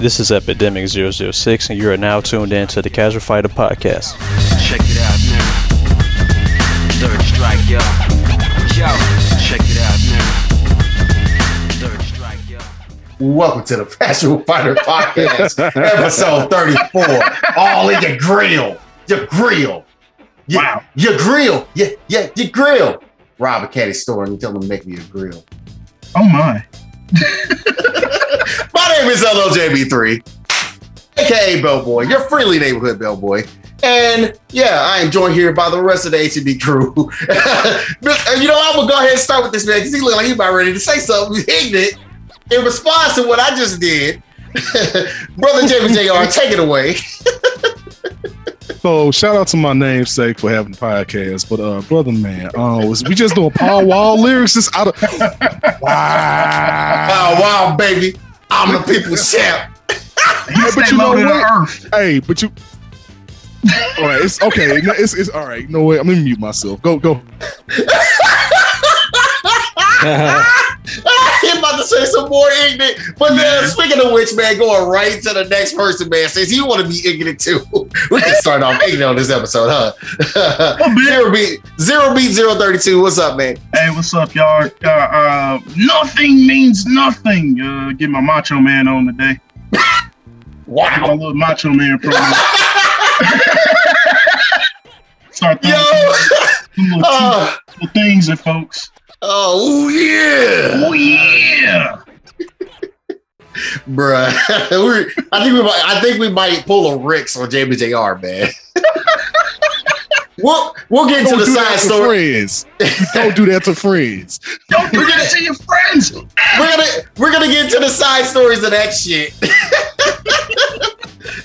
This is Epidemic 006, and you are now tuned in to the Casual Fighter Podcast. Check it out now. Third strike, yo. Yo, check it out now. Third strike, yo. Welcome to the Casual Fighter Podcast, episode 34. All in your grill. Your grill. Your, Wow. Your grill. Yeah, yeah, your grill. Rob a caddy store and tell them to make me a grill. Oh my. My name is LLJB3, aka Bellboy, your friendly neighborhood Bellboy. And yeah, I am joined here by the rest of the HB crew. You know, I'm gonna go ahead and start with this man because he looked like he about ready to say something ignorant in response to what I just did. Brother Jamie Jr., take it away. So shout out to my namesake for having the podcast, but uh, brother man, uh, was we just doing Paul Wall lyrics? Just out of wow. Wow, baby, I'm the people's champ. He but you know low the what? earth. Hey, but you. All right, it's okay. No, It's, it's all right. No way. I'm gonna mute myself. Go go. About to say some more ignorant, but then speaking of which, man, going right to the next person, man. Since you want to be ignorant too, we can start off ignorant on this episode, huh? zero beat, zero beat, zero thirty two. What's up, man? Hey, what's up, y'all? Uh, uh, nothing means nothing. Uh, get my Macho Man on today. Get my Wow, little Macho Man program. Start throwing yo, some little, uh, little things at folks. Oh yeah, Oh yeah. bruh. We're, I think we might, I think we might pull a Ricks on Jamie Jr. Man. we'll we'll get into Don't the do side to story. friends. Don't do that to friends. Don't do that to your friends. we're gonna we're gonna get into the side stories of that shit.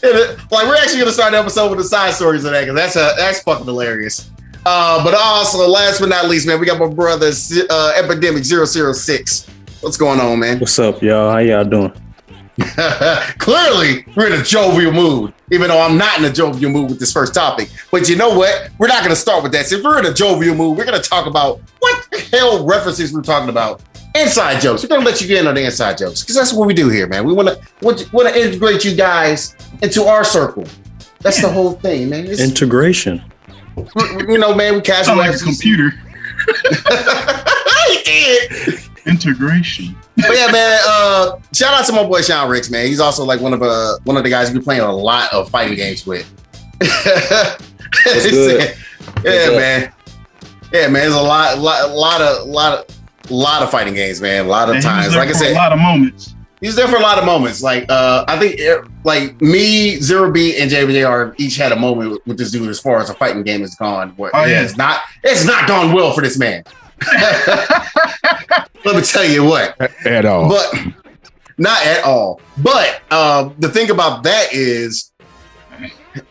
And, uh, like we're actually gonna start the episode with the side stories of that because that's a that's fucking hilarious. Uh, but also, last but not least, man, we got my brother uh, Epidemic 006. What's going on, man? What's up, y'all? How y'all doing? Clearly, we're in a jovial mood, even though I'm not in a jovial mood with this first topic. But you know what? We're not gonna start with that. If we're in a jovial mood, we're gonna talk about what the hell references we're talking about. Inside jokes. We're gonna let you get in on the inside jokes because that's what we do here, man. We wanna want to integrate you guys into our circle. That's the whole thing, man. It's- Integration. You know, man, we casual. Sound like a computer. he did. Integration. But yeah, man. Uh, shout out to my boy Sean Ricks, man. He's also like one of uh one of the guys we playing a lot of fighting games with. good? yeah, good? man. Yeah, man. There's a lot, lot, lot of, lot of, lot of fighting games, man. A lot of And he was times. Like I said, a lot of moments. He's there for a lot of moments. Like uh, I think eh, like me, Zero B, and JBJR each had a moment with, with this dude as far as a fighting game is gone. Where Oh, yeah. it's not, it's not gone well for this man. Let me tell you what At all. but not at all. But uh, the thing about that is,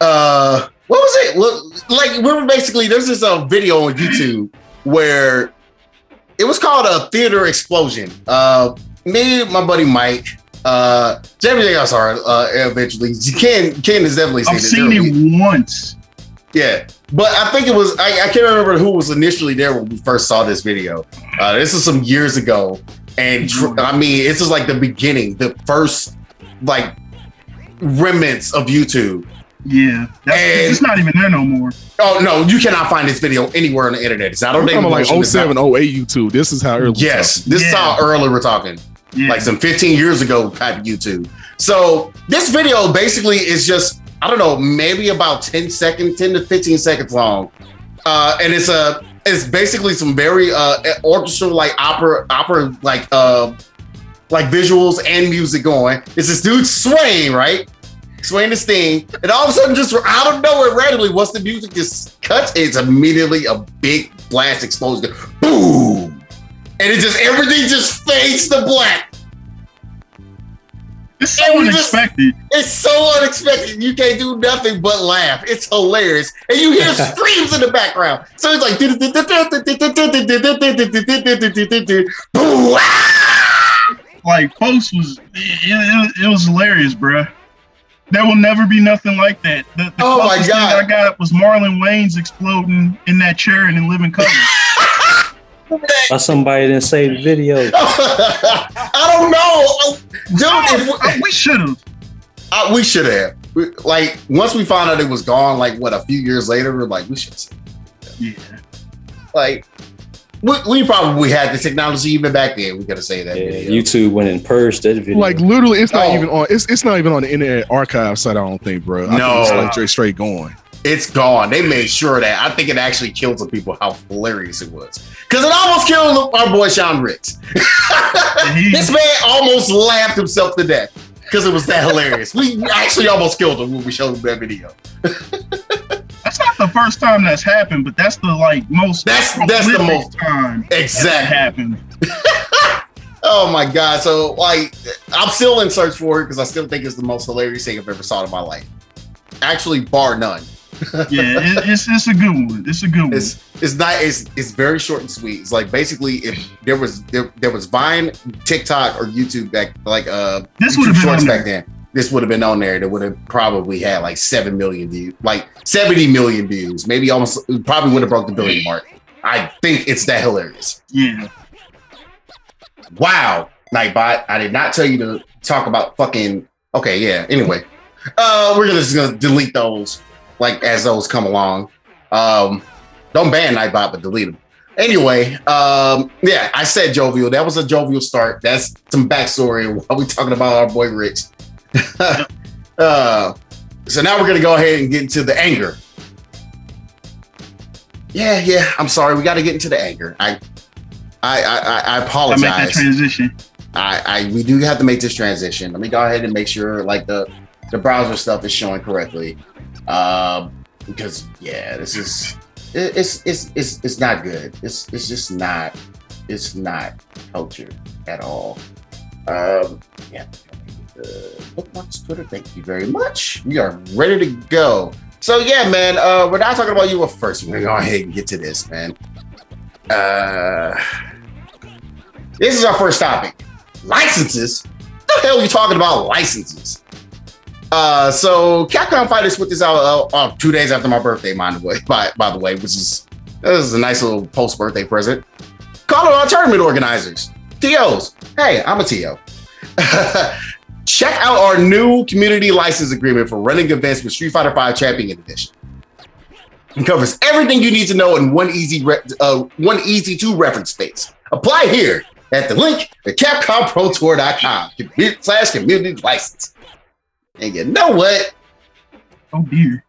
uh, what was it? Look, like we were basically there's this uh, video on YouTube where it was called a theater explosion. Uh, me, my buddy Mike, uh, Jamie J. I saw it uh, eventually. Ken, Ken has definitely seen I've it. seen it once. Yeah, but I think it was I, I can't remember who was initially there when we first saw this video. Uh, this is some years ago, and tr- I mean, this is like the beginning, the first like remnants of YouTube. Yeah. That's, And- it's not even there no more. Oh no, you cannot find this video anywhere on the internet. It's not on I'm talking like Motion, it's not- 07, 08 YouTube. This is how early. we Yes, talking. this is how early we're talking. Like some 15 years ago type YouTube. So this video basically is just, I don't know, maybe about 10 seconds, 10 to 15 seconds long. Uh, and it's a it's basically some very uh orchestral like opera opera like uh like visuals and music going. It's this dude swaying, right? Swaying this thing, and all of a sudden, just out of nowhere, randomly, once the music just cuts, it's immediately a big blast explosion. Boom! And it just everything just fades to black. it's so and you just- unexpected. It's so unexpected. You can't do nothing but laugh. It's hilarious. And you hear screams in the background. So it's like like post was it, it, it was hilarious, bruh. There will never be nothing like that. The, the Oh my closest thing God. I got was Marlon Wayans exploding in that chair and in living color. Why somebody didn't save the video? I don't know. Dude, if Oh, we should have. Uh, we should have. We- Like once we found out it was gone, like what a few years later, we're like, we should. Yeah. Like, we, we probably had the technology even back then. We gotta say that. Yeah, video. YouTube went and purged that video. Like literally, it's not Oh. even on. It's, it's not even on the Internet Archive site. I don't think, bro. I No. think it's like straight straight going. It's gone. They made sure that I think it actually killed some people. How hilarious it was because it almost killed our boy Sean Ricks. This man almost laughed himself to death because it was that hilarious. We actually almost killed him when we showed him that video. that's not the first time that's happened, but that's the like most That's- that's the most- time Exactly. happened. Oh my god! So like, I'm still in search for it because I still think it's the most hilarious thing I've ever saw in my life. Actually, bar none. Yeah, it, it's it's a good one. It's a good one. It's it's not it's it's very short and sweet. It's like basically if there was there, there was Vine, TikTok, or YouTube back like uh This been shorts back then. This would have been on there. That would have probably had like seven million views, like seventy million views, maybe almost probably would have broke the billion mark. I think it's that hilarious. yeah. Wow, Nightbot. I did not tell you to talk about fucking. Okay, yeah. Anyway, uh, we're just gonna delete those like as those come along. Um, don't ban Nightbot, but delete them. Anyway, um, yeah, I said jovial. That was a jovial start. That's some backstory while we talking about our boy Rich. uh, so now we're gonna go ahead and get into the anger. Yeah, yeah. I'm sorry. We got to get into the anger. I, I, I, I I make that apologize. transition. I, I we do have to make this transition. Let me go ahead and make sure like the the browser stuff is showing correctly. Um because yeah, this is it, it's it's it's it's not good. It's it's just not it's not cultured at all. Um yeah. Uh, bookmarks Twitter, thank you very much. We are ready to go. So yeah, man, uh we're not talking about you first. We're gonna go ahead and get to this, man. Uh this is our first topic licenses. What the hell are you talking about licenses? Uh, so Capcom Fighters put this out uh, uh, two days after my birthday, mind the way. By by the way, which is this is a nice little post birthday present. Call our tournament organizers, TOs. Hey, I'm a TO. Check out our new community license agreement for running events with Street Fighter V Champion Edition. It covers everything you need to know in one easy, re- uh, one easy to reference space. Apply here at the link at CapcomProTour.com slash community license. And you know what? Oh dear.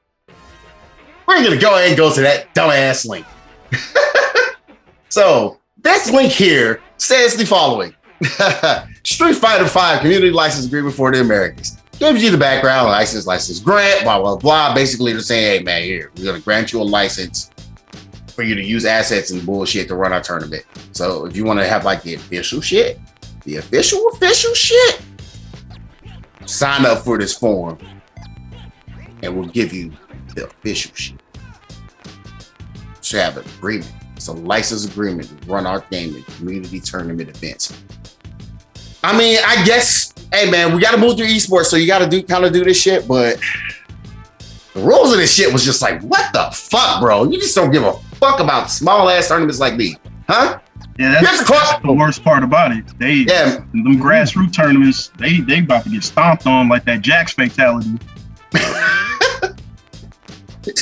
We're gonna go ahead and go to that dumbass link. so this link here says the following: Street Fighter V Community License Agreement for the Americans gives you the background license, license grant, blah blah blah. Basically, they're saying, "Hey man, here we're gonna grant you a license for you to use assets and bullshit to run our tournament." So if you want to have like the official shit, the official official shit, sign up for this form, and we'll give you the official shit. So have an agreement. It's a license agreement to run our game community tournament events. I mean, I guess, hey man, we gotta move to esports, so you gotta do kind of do this shit, but the rules of this shit was just like, what the fuck, bro? You just don't give a fuck about small ass tournaments like me, huh? Yeah, Here's that's, the that's the worst part about it. They Yeah, them grassroots tournaments, they they about to get stomped on like that Jax fatality.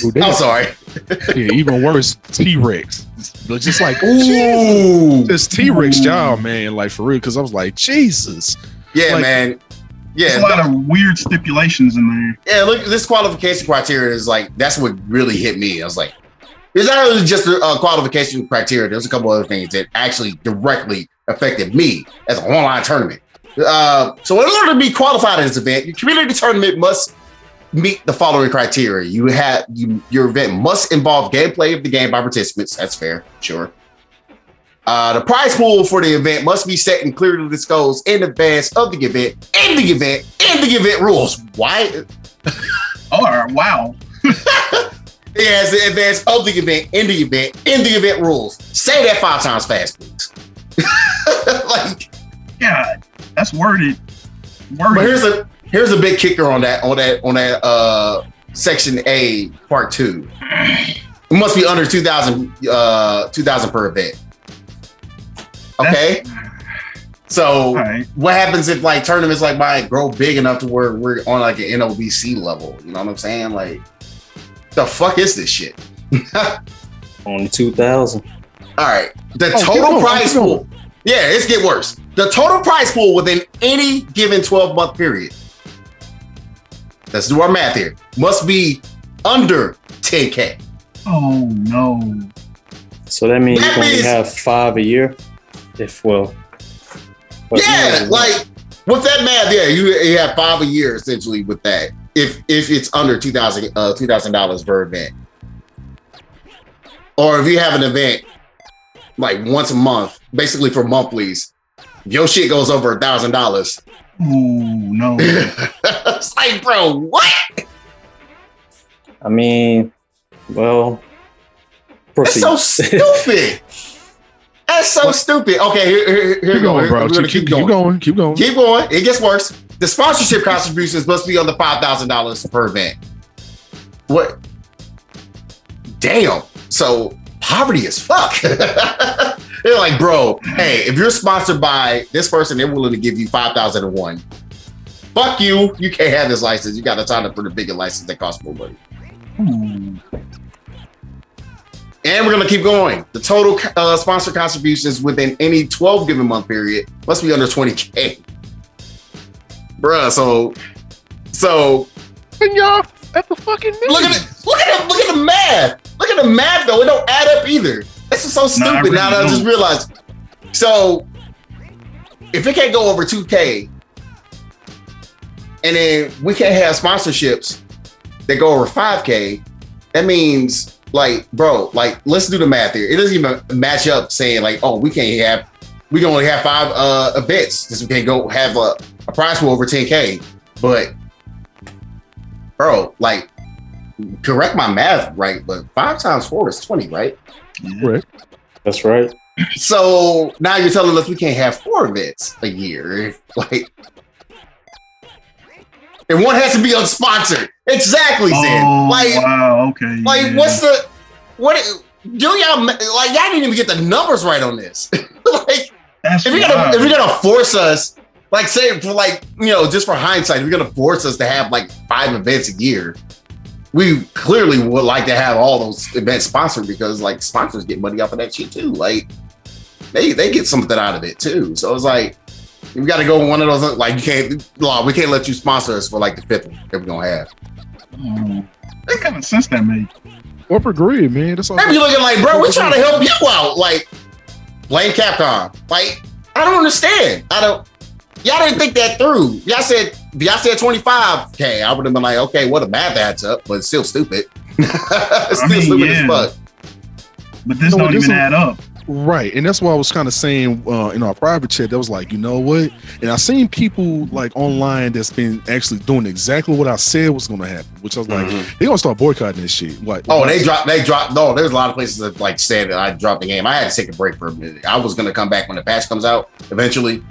Ooh, I'm sorry. yeah, even worse, T Rex. Just like Ooh, just T Rex job, man. Like for real, because I was like, Jesus. yeah, Like- man. There's Yeah, a lot of weird stipulations in there. yeah, look, this qualification criteria is like that's what really hit me. I was like, it's not really just a uh, qualification criteria. There's a couple other things that actually directly affected me as an online tournament. Uh, so, in order to be qualified in this event, your community tournament must meet the following criteria. You have you, your event must involve gameplay of the game by participants. That's fair, sure. Uh, the prize pool for the event must be set and clearly disclosed in advance of the event, and the event, and the event rules. Why? Oh wow. Yes, the advance of the event, in the event, in the event rules. Say that five times fast, please. like, God, that's worded. but here's a here's a big kicker on that on that on that uh section A part two. It must be under 2000 uh 2000 per event. Okay. So All right. what happens if like tournaments like mine grow big enough to where we're on like an NLBC level? You know what I'm saying? Like, the fuck is this shit? Only two thousand. All right, the Oh, total going, prize pool. Yeah, it's get worse. The total prize pool within any given 12 month period. Let's do our math here. Must be under 10k. Oh no. So that means That you only have five a year. If well. but yeah, like with that math, yeah, you, you have five a year essentially with that. If if it's under two thousand uh two thousand dollars per event, or if you have an event like once a month, basically for monthlies, your shit goes over a thousand dollars. Ooh no. It's like, bro, what? I mean, well. That's so stupid. That's so stupid. Okay, here, here, here we Keep go. going, bro. We're gonna Keep, keep going. Keep going. Keep going. It gets worse. The sponsorship contributions must be under five thousand dollars per event. What? Damn. So poverty as fuck. they're like, bro, hey, if you're sponsored by this person, they're willing to give you five thousand and one. Fuck you. You can't have this license. You got to sign up for the bigger license that costs more money. Ooh. And we're gonna keep going. The total uh, sponsor contributions within any 12 given month period must be under 20k. Bruh, so so And y'all at the fucking look at it, look at it, look at the math. Look at the math though. It don't add up either. This is so Nah, stupid. really now that I don't. just realized. So if it can't go over 2k, and then we can't have sponsorships that go over 5k, that means like, bro, like let's do the math here. It doesn't even match up saying like, oh, we can't have we can only have five uh events because we can't go have a, a prize pool over 10k. But bro, like correct my math right, but five times four is 20, right? Correct. That's right. So now you're telling us we can't have four events a year. Like and one has to be unsponsored. Exactly, Zen. Oh, like wow. Okay. like yeah. what's the what do y'all like y'all didn't even get the numbers right on this. like That's if you're gonna wild. if you're gonna force us, like say for like you know just for hindsight, if you're gonna force us to have like five events a year, we clearly would like to have all those events sponsored because like sponsors get money off of that shit too. Like they they get something out of it too. So it's like we got to go one of those like you can't law we can't let you sponsor us for like the fifth one that we're gonna have. Mm-hmm. Oh, what kind of sense that made? Corporate greed, man. That's all. They be looking like, bro, we're trying to help you out. Like, blame Capcom. Like, I don't understand. I don't. Y'all didn't think that through. Y'all said, y'all said 25k. I would have been like, okay, what well, the math adds up, but it's still stupid. it's still mean, stupid yeah. as fuck. But this No, don't this even one- add up. Right, and that's why I was kind of saying uh, in our private chat that was like, you know what? And I seen people like online that's been actually doing exactly what I said was going to happen, which I was like, Mhm. they gonna start boycotting this shit. Like, Oh, they dropped. They dropped. No, there's a lot of places that like said that I dropped the game. I had to take a break for a minute. I was gonna come back when the patch comes out eventually.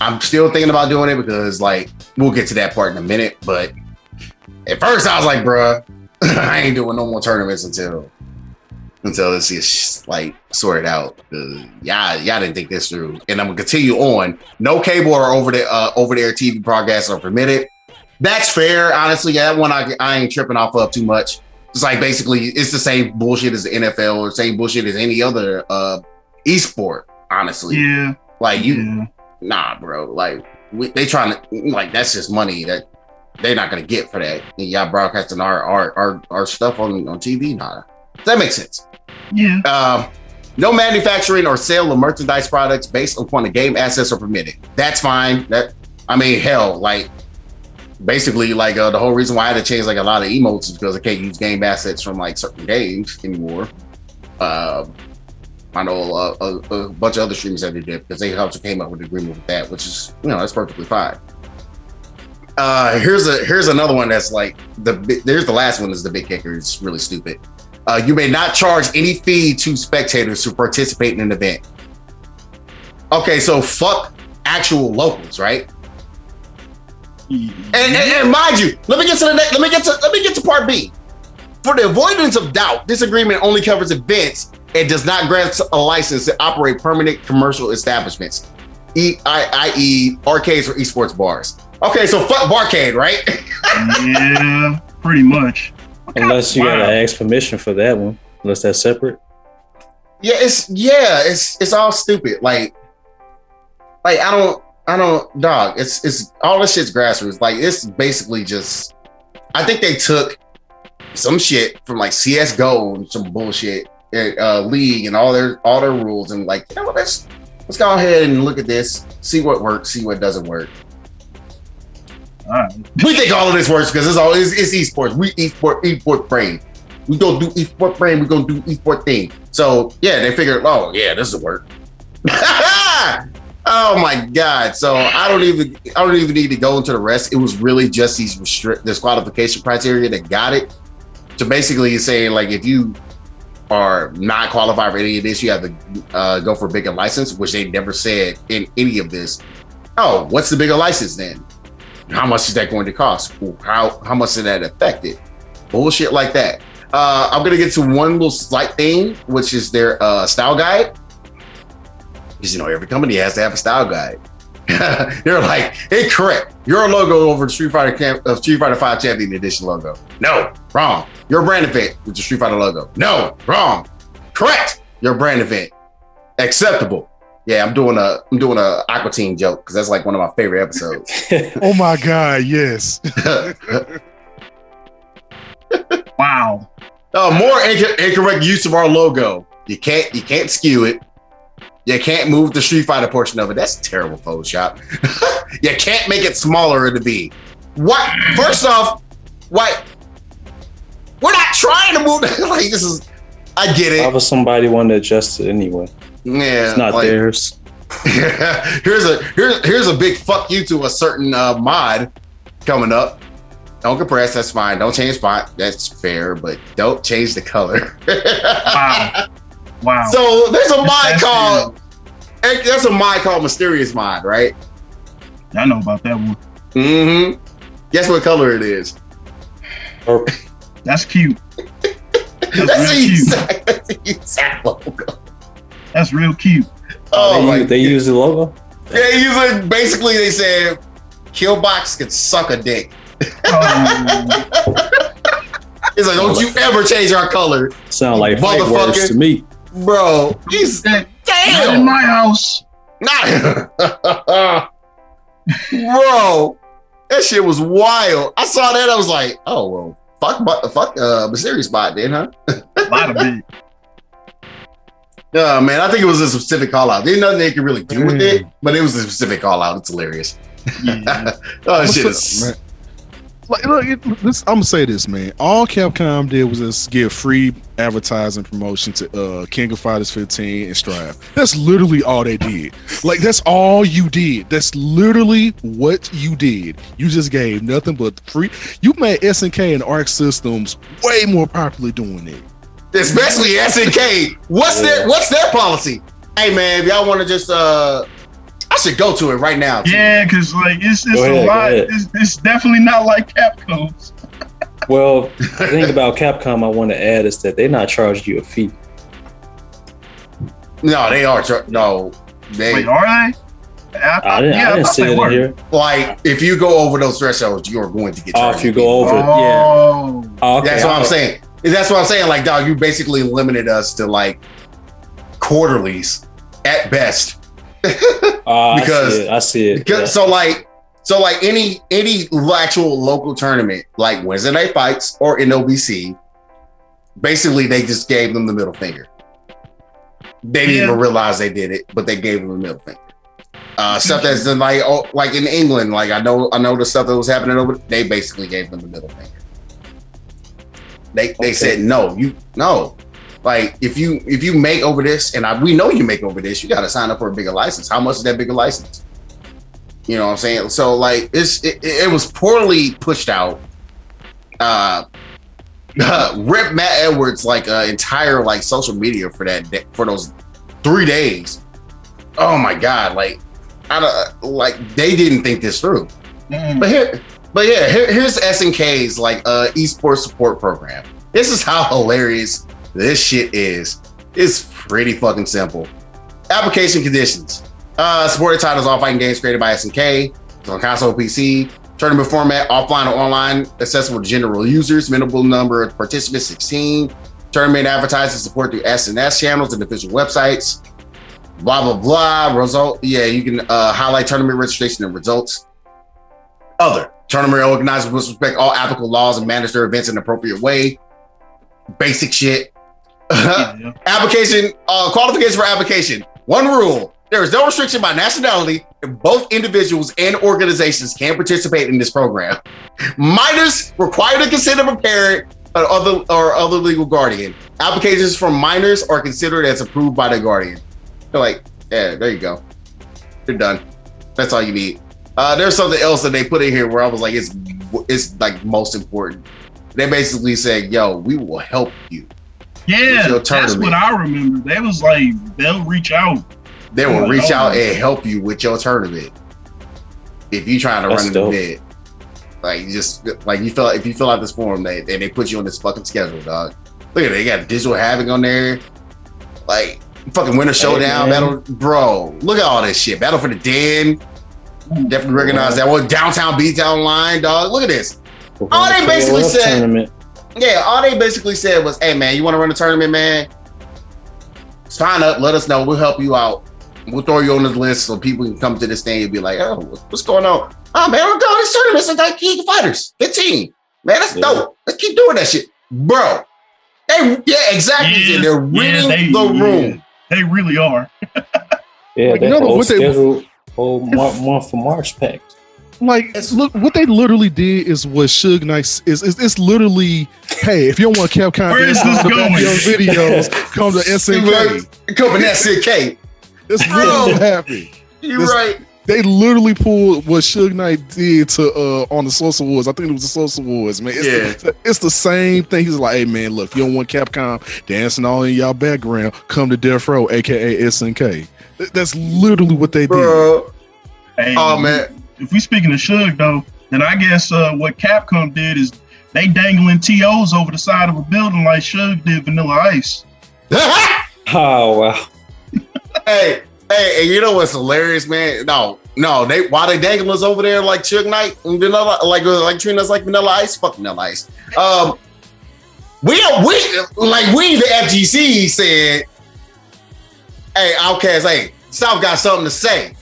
I'm still thinking about doing it because like we'll get to that part in a minute. But at first, I was like, bruh, I ain't doing no more tournaments until until this is like sorted out. y'all, y'all didn't think this through, and I'm gonna continue on. No cable or over the uh, over there TV broadcasts are permitted. That's fair, honestly. Yeah, that one I, I ain't tripping off of too much. It's like basically it's the same bullshit as the NFL or same bullshit as any other uh esport. Honestly, Yeah. like you, yeah. Nah, bro. Like we, they trying to like that's just money that they're not gonna get for that. And y'all broadcasting our our our, our stuff on on TV, nah. That makes sense. Yeah. Um, no manufacturing or sale of merchandise products based upon the game assets are permitted. That's fine. That I mean, hell, like basically, like uh, the whole reason why I had to change like a lot of emotes is because I can't use game assets from like certain games anymore. Um, I know uh, a, a bunch of other streamers that they did it because they also came up with an agreement with that, which is you know that's perfectly fine. Uh, here's a here's another one that's like the there's the last one is the big kicker. It's really stupid. Uh, you may not charge any fee to spectators to participate in an event. Okay, so fuck actual locals, right? And, and, and mind you, let me get to the next, let me get to let me get to part B. For the avoidance of doubt, this agreement only covers events and does not grant a license to operate permanent commercial establishments. E I, i.e. arcades or esports bars. Okay, so fuck barcade, right? yeah, pretty much. Unless you Wow. gotta ask permission for that one. Unless that's separate. yeah, it's yeah, it's it's all stupid. Like, like I don't I don't dog. It's it's all this shit's grassroots. Like it's basically just I think they took some shit from like CS:GO and some bullshit uh, league and all their all their rules and like you know what, let's let's go ahead and look at this, see what works, see what doesn't work. All right. We think all of this works because it's all it's, it's esports. We esport esport brain. We gonna do esport brain. We gonna do esport thing. So yeah, they figured, oh yeah, this will work. oh my god! So I don't even I don't even need to go into the rest. It was really just these restrict this qualification criteria that got it. So basically, it's saying like if you are not qualified for any of this, you have to uh, go for a bigger license, which they never said in any of this. Oh, what's the bigger license then? How much is that going to cost? How how much is that affected? Bullshit like that. Uh, I'm gonna get to one little slight thing, which is their uh, style guide. Because you know every company has to have a style guide. They're like, incorrect. Your logo over the Street Fighter Camp of uh, Street Fighter Five Champion Edition logo. No, wrong. Your brand event with the Street Fighter logo. No, wrong. Correct. Your brand event. Acceptable. Yeah, I'm doing a I'm doing a Aqua Teen joke because that's like one of my favorite episodes. Oh my god, yes. Wow. Oh, more inc- incorrect use of our logo. You can't you can't skew it. You can't move the Street Fighter portion of it. That's terrible Photoshop. you can't make it smaller in the V. What? First off, what? We're not trying to move. like this is. I get Why it. would somebody want to adjust it anyway? Yeah, It's not like- theirs. here's a here's here's a big fuck you to a certain uh, mod coming up. Don't compress, that's fine. Don't change font, that's fair, but don't change the color. Wow. Wow. So there's a mod That's called there's a mod called Mysterious Mod, right? I know about that one. Mm-hmm. Guess what color it is? Or That's cute. That's That's the real cute. exact, that's the exact logo. That's real cute. Oh they, my use, they use the logo. Yeah, using basically they said Killbox could suck a dick. Um, It's like, don't you ever change our color, Sound like fight Motherfucker. words to me. bro. He's that- not in my house. Not, bro. That shit was wild. I saw that. I was like, oh well, fuck, bu- fuck, uh, Mysterious Bot then, huh? A lot of it. Oh man, I think it was a specific call out. There's nothing they could really do with Mm. it, but it was a specific call out. It's hilarious. Yeah. Oh, What's shit up, is. man? Like, look, it, this, I'm gonna say this, man. All Capcom did was just give free advertising promotion to uh, King of Fighters 15 and Strive. That's literally all they did. Like that's all you did. That's literally what you did. You just gave nothing but free. You made SNK and Arc Systems way more popular doing it. Especially SNK. What's Yeah. their What's their policy? Hey man, if y'all want to just, uh, I should go to it right now. too. Yeah, because like it's, it's ahead, a lot. It's, it's definitely not like Capcom's. Well, the thing about Capcom I want to add is that they're not charging you a fee. No, they are. Tr- no, they Wait, are they? I, I didn't, yeah, I didn't see it in here. like if you go over those thresholds, you are going to get. Oh, if you go over, yeah. Oh, Oh, okay. That's what I- I'm saying. That's what I'm saying. Like, dog, you basically limited us to like quarterlies at best. Oh, Because- I see it. I see it. Because, yeah. So like, so like any any actual local tournament, like Wednesday Night Fights or NLBC, basically they just gave them the middle finger. They didn't Yeah. even realize they did it, but they gave them the middle finger. Uh, stuff that's done like oh, like in England, like I know I know the stuff that was happening over. They basically gave them the middle finger. They they Okay. said no, you no. Like if you if you make over this, and I, we know you make over this, you got to sign up for a bigger license. How much is that bigger license? You know what I'm saying? So like it's it, it was poorly pushed out. Uh, rip Matt Edwards like uh, entire like social media for that day, for those three days. Oh my god! Like I don't like they didn't think this through. mm, But here, but yeah, here, here's SNK's like uh esports support program. This is how hilarious this shit is. It's pretty fucking simple. Application conditions. Uh, supported titles, all fighting games created by SNK. On console, PC. Tournament format, offline or online, accessible to general users. Minimal number of participants, 16. Tournament advertising support through SNS channels and official websites. Blah blah blah. Result, yeah, you can uh, highlight tournament registration and results. Other tournament organizers must respect all applicable laws and manage their events in an appropriate way. Basic shit. Yeah. application uh, qualification for application. One rule: there is no restriction by nationality, and both individuals and organizations can participate in this program. Minors require the consent of a parent or other or other legal guardian. Applications from minors are considered as approved by the guardian. They're like, yeah, there you go. You're done. That's all you need. Uh, there's something else that they put in here where I was like, it's it's like most important. They basically said, "Yo, we will help you." Yeah, your that's what I remember. They was like they'll reach out. They will Oh, reach no. out and help you with your tournament. If you trying to That's run an the event, like you just like you fill if you fill out this form, they they, they put you on this fucking schedule, dog. Look at it, they got digital havoc on there, like fucking winter showdown man. battle, bro. Look at all this shit. Battle for the Den. Definitely recognize that one. Downtown Beatdown line, dog. Look at this. All they basically said- Tournament. Yeah, all they basically said was, "Hey man, you want to run a tournament, man? Sign up. Let us know. We'll help you out. We'll throw you on the list so people can come to this thing and be like, oh, what's going on? Oh man, I'm going to this tournament. It's like King of Fighters 15. Man, that's Yeah. dope. Let's keep doing that shit, bro. They, yeah, exactly. Yeah, They're yeah, they- the room. They really are. Yeah, Like, that you know whole what they- schedule, whole month, month for March pack. Like, It's- look, what they literally did is what Suge Knight is. Is it's literally, hey, if you don't want Capcom Where is this the back going? your videos, come to SNK. Coming that CK. That's Bro. literally what happened. You're This- right. They literally pulled what Suge Knight did to uh on the Source Awards. I think it was the Source Awards, man. It's, Yeah. the, it's the same thing. He's like, hey man, look, if you don't want Capcom dancing all in y'all background, come to Death Row, aka SNK. That's literally what they did. Hey, Oh man. If we speaking of Suge though, then I guess uh, what Capcom did is they dangling tos over the side of a building like Suge did Vanilla Ice. Oh wow. Hey, hey, and you know what's hilarious, man? No, no, they why they dangling us over there like Suge Knight and vanilla, like like treating us like vanilla ice, fuck vanilla ice. Um, we we like we the FGC said, hey, OutKast, hey, South got something to say.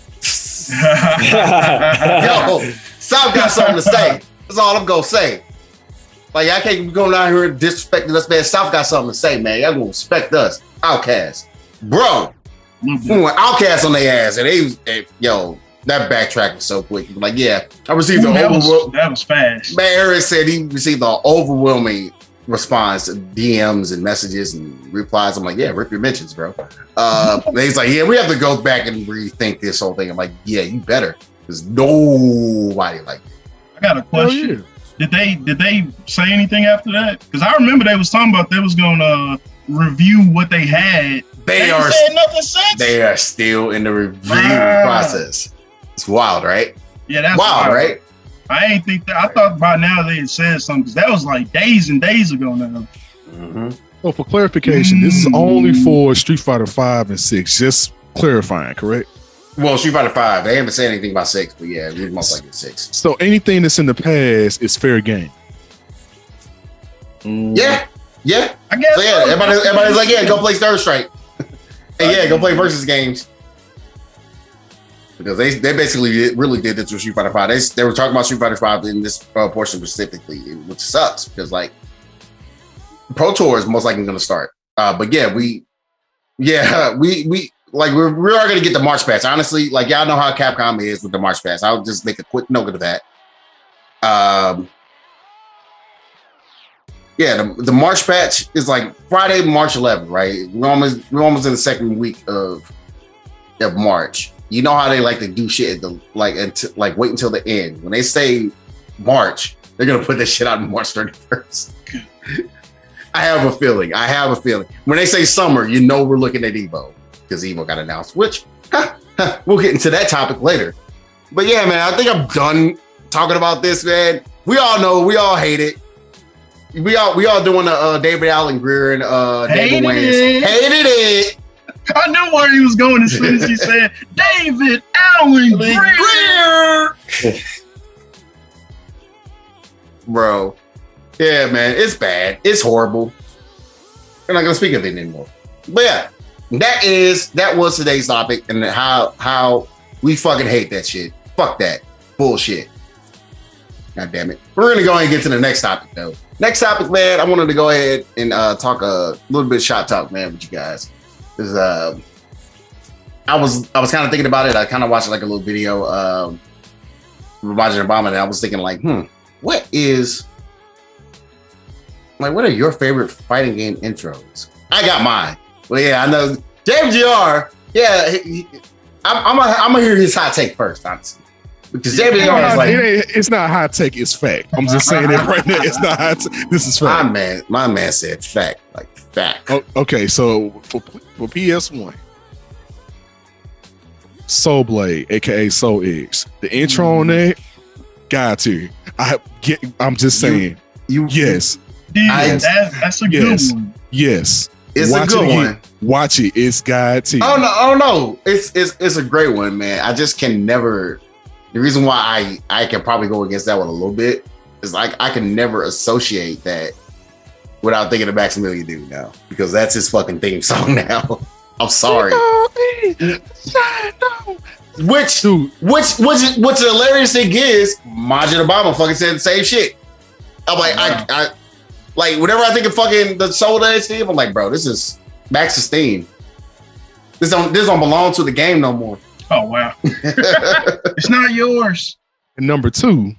Yo, South got something to say. That's all I'm gonna say. Like I can't be going down here disrespecting us, man. South got something to say, man. Y'all gonna respect us, OutKast, bro. Little bit. We went OutKast on their ass, and they was they, yo. That backtrack was so quick. Like, yeah, I received Ooh, an that, was, overwhelming. that was fast. Man, Eric said he received an overwhelming response to DMs and messages and replies. I'm like, yeah, rip your mentions, bro. Uh, and he's like, yeah, we have to go back and rethink this whole thing. I'm like, yeah, you better, because nobody like it. I got a question. Did they did they say anything after that? Because I remember they was talking about they was gonna review what they had. They ain't are said nothing since. they are still in the review Ah. process. It's wild, right? yeah, that's wild, right? I ain't think that. I thought by now they had said something because that was like days and days ago now. Mm-hmm. Oh, for clarification, this is Mm. only for Street Fighter Five and Six. Just clarifying, correct? Well, Street Fighter Five. They haven't said anything about six, but yeah, it's most likely six. So anything that's in the past is fair game. Mm, Yeah, yeah. I guess. So yeah, everybody, everybody's like, yeah, go play Third Strike. and yeah, go play versus games. Because they, they basically did- really did this with Street Fighter Five. They, they were talking about Street Fighter Five in this uh, portion specifically, which sucks because like Pro Tour is most likely going to start. Uh, but yeah, we, yeah, we we like we're we are going to get the March Pass. Honestly, like y'all know how Capcom is with the March Pass. I'll just make a quick note of that. Um, yeah, the, the March patch is like Friday, March 11th, right? We're almost we're almost in the second week of of March. You know how they like to do shit at the like until like wait until the end. When they say March, they're gonna put this shit out on March 31st. I have a feeling. I have a feeling. When they say summer, you know we're looking at Evo because Evo got announced. Which huh, huh, we'll get into that topic later. But yeah, man, I think I'm done talking about this, man. We all know, we all hate it. We all we all doing the uh, David Alan Grier and uh, David Wayne. Hated it. I knew where he was going as soon as he said David Alan Grier. Bro. Yeah, man, it's bad. It's horrible. We're not gonna speak of it anymore. But yeah, that is that was today's topic and how how we fucking hate that shit. Fuck that bullshit. God damn it. We're gonna go ahead and get to the next topic though. Next topic, man. I wanted to go ahead and uh, talk a little bit of shot talk, man, with you guys. Because uh, I was I was kind of thinking about it. I kind of watched like a little video um, from Roger Obama, and I was thinking like, hmm, what is like what are your favorite fighting game intros? I got mine. Well, yeah, I know Jamie Jr. Yeah, he, he- I'm I'm gonna I'm gonna hear his hot take first, honestly, because Jamie Jr. is it like ain't, it's not hot take, it's fact. I'm just saying it right now. It's not high tech. This is fact. my man. My man said fact, like fact. Oh, okay, so for, for PS1, Soul Blade, aka Soul Edge, the intro on mm-hmm. that, got to. I get. I'm just saying, You yes, Yeah, I- that, that's a Yes. good one. yes. it's Watch a good it one. Watch it. It's got to. Oh no, oh no, it's it's it's a great one, man. I just can never. The reason why I I can probably go against that one a little bit is like I can never associate that without thinking of Maximilian Dood now because that's his fucking theme song now. I'm sorry. Which Dude, which which what's the hilarious thing is Majid Obama fucking said the same shit. I'm like I I like whenever I think of fucking the Soul Edge theme, I'm like, bro, this is Max's theme. This don't this don't belong to the game no more. Oh wow, it's not yours. and number two,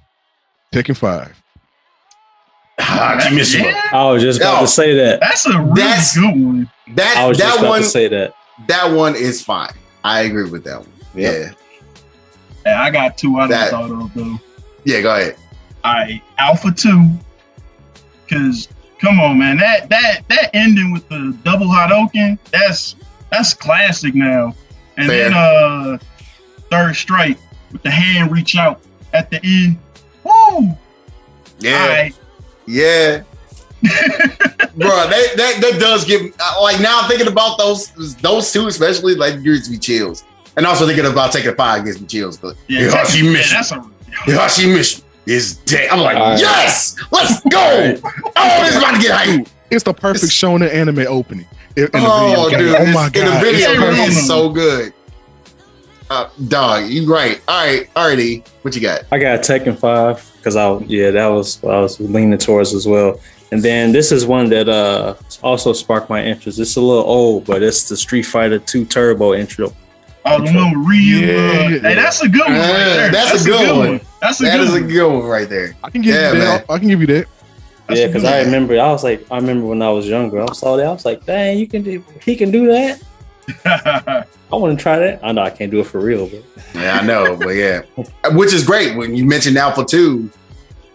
Tekken Five. Ah, Kimishima. Yeah, I was just about Yo. to say that. that's a really That's- good one. That I was just about one to say that. that one is fine. I agree with that one. Yep. Yeah. Yeah, I got two I That- done thought of though. Yeah, go ahead. All right, Alpha Two, because come on, man, that that that ending with the double Hadoken, that's that's classic now. And Fair. then uh, third strike with the hand reach out at the end. Woo! Yeah. All right. Yeah. Bro, that, that that does give uh, like now thinking about those those two especially like gives me chills. And also thinking about Tekken Five gives me chills. But Yeah, yeah, she yeah, missed. that's a Heihachi Mishima is dead. I'm like, All right. yes, let's go. Oh, this is about to get hype. It's the perfect It's- shonen anime opening. In, in the Oh, video dude, oh this- my in the god! video it's game is so good. Uh, dog, you right. All right, alrighty. What you got? I got a Tekken Five because I yeah that was what I was leaning towards as well. And then this is one that uh also sparked my interest. It's a little old, but it's the Street Fighter Two Turbo intro. Oh, the one with Ryu. Yeah. uh, hey, that's a good one. right there. that's a good one. That's a That good is a one. good one right there. I can give Yeah, you man. that. I can give you that. That's yeah, because I remember I was like I remember when I was younger. I saw that I was like, dang, you can do he can do that. I want to try that. I know I can't do it for real, but Yeah, I know, but yeah, which is great when you mentioned Alpha Two.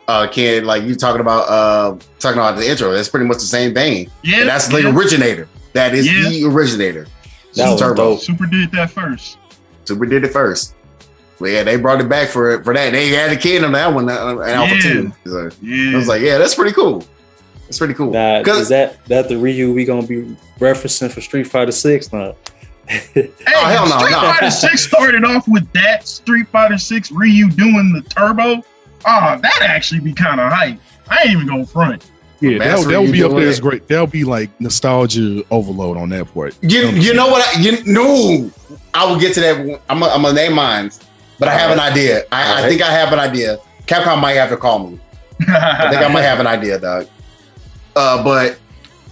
Uh, kid, like you talking about uh talking about the intro. That's pretty much the same thing. yeah, And that's the originator. That is Yeah. the originator. That was Turbo. dope. Super did that first. Super did it first. But yeah, they brought it back for for that. They had a kid on that one, uh, Alpha Yeah. Two. So Yeah. I was like, yeah, that's pretty cool. That's pretty cool. Now, 'Cause- is that that the Ryu we gonna be referencing for Street Fighter Six? Now, Hey, Oh, hell no, Street no. Fighter Six started off with that Street Fighter Six Ryu doing the turbo. Ah, oh, that actually be kind of hype. I ain't even gonna front. Yeah, Master that, that would be up there doing as great. That'll be like nostalgia overload on that part. You you know what? I, you know, I will get to that. I'm gonna I'm name mine, but I have an idea. I, I think I have an idea. Capcom might have to call me. I think I might have an idea, dog. Uh, but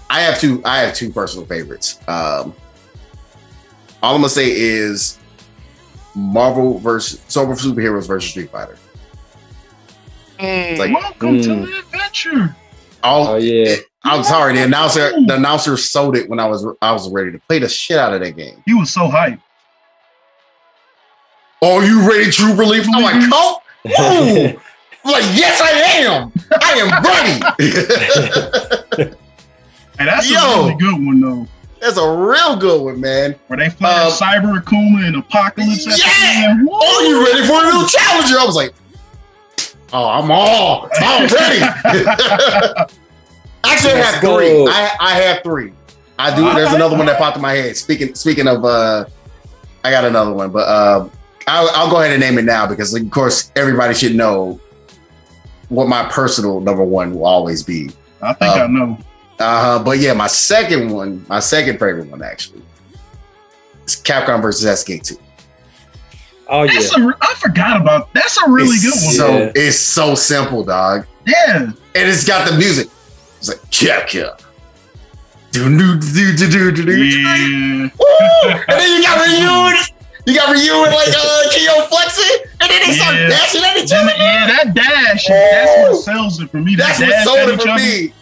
I have two. I have two personal favorites. Um, all I'm gonna say is Marvel versus Super Superheroes versus Street Fighter. It's like Welcome to Mm. the adventure. all. oh yeah, I'm sorry, the announcer the announcer sold it when I was I was ready to play the shit out of that game. He was so hyped. Are you ready, True Relief? I'm like, come. Woo! I'm like, yes, I am. I am ready. Hey, that's Yo. a really good one though. That's a real good one, man. Where they play Um, Cyber Akuma and Apocalypse at Yeah! the end. Woo! Are you ready for a new challenger? I was like, oh, I'm all, I'm ready. Actually, I Let's have go. three. I, I have three. I do. There's another one that popped in my head. Speaking speaking of, uh I got another one, but uh, I'll, I'll go ahead and name it now because, of course, everybody should know what my personal number one will always be. I think Um, I know. Uh, but yeah, my second one, my second favorite one actually, is Capcom versus SNK Two. Oh yeah. That's a, I forgot about. That's a really it's good one. So Yeah. it's so simple, dog, yeah. and it's got the music. It's like Capcom. Do do do do do do do. Yeah. Woo! And then you got Ryu. You got Ryu and like uh, Kyo flexing, and then they start Yeah. dashing at each Then, other. yeah, that dash. That's what sells it for me. That's what sold it each for other. me.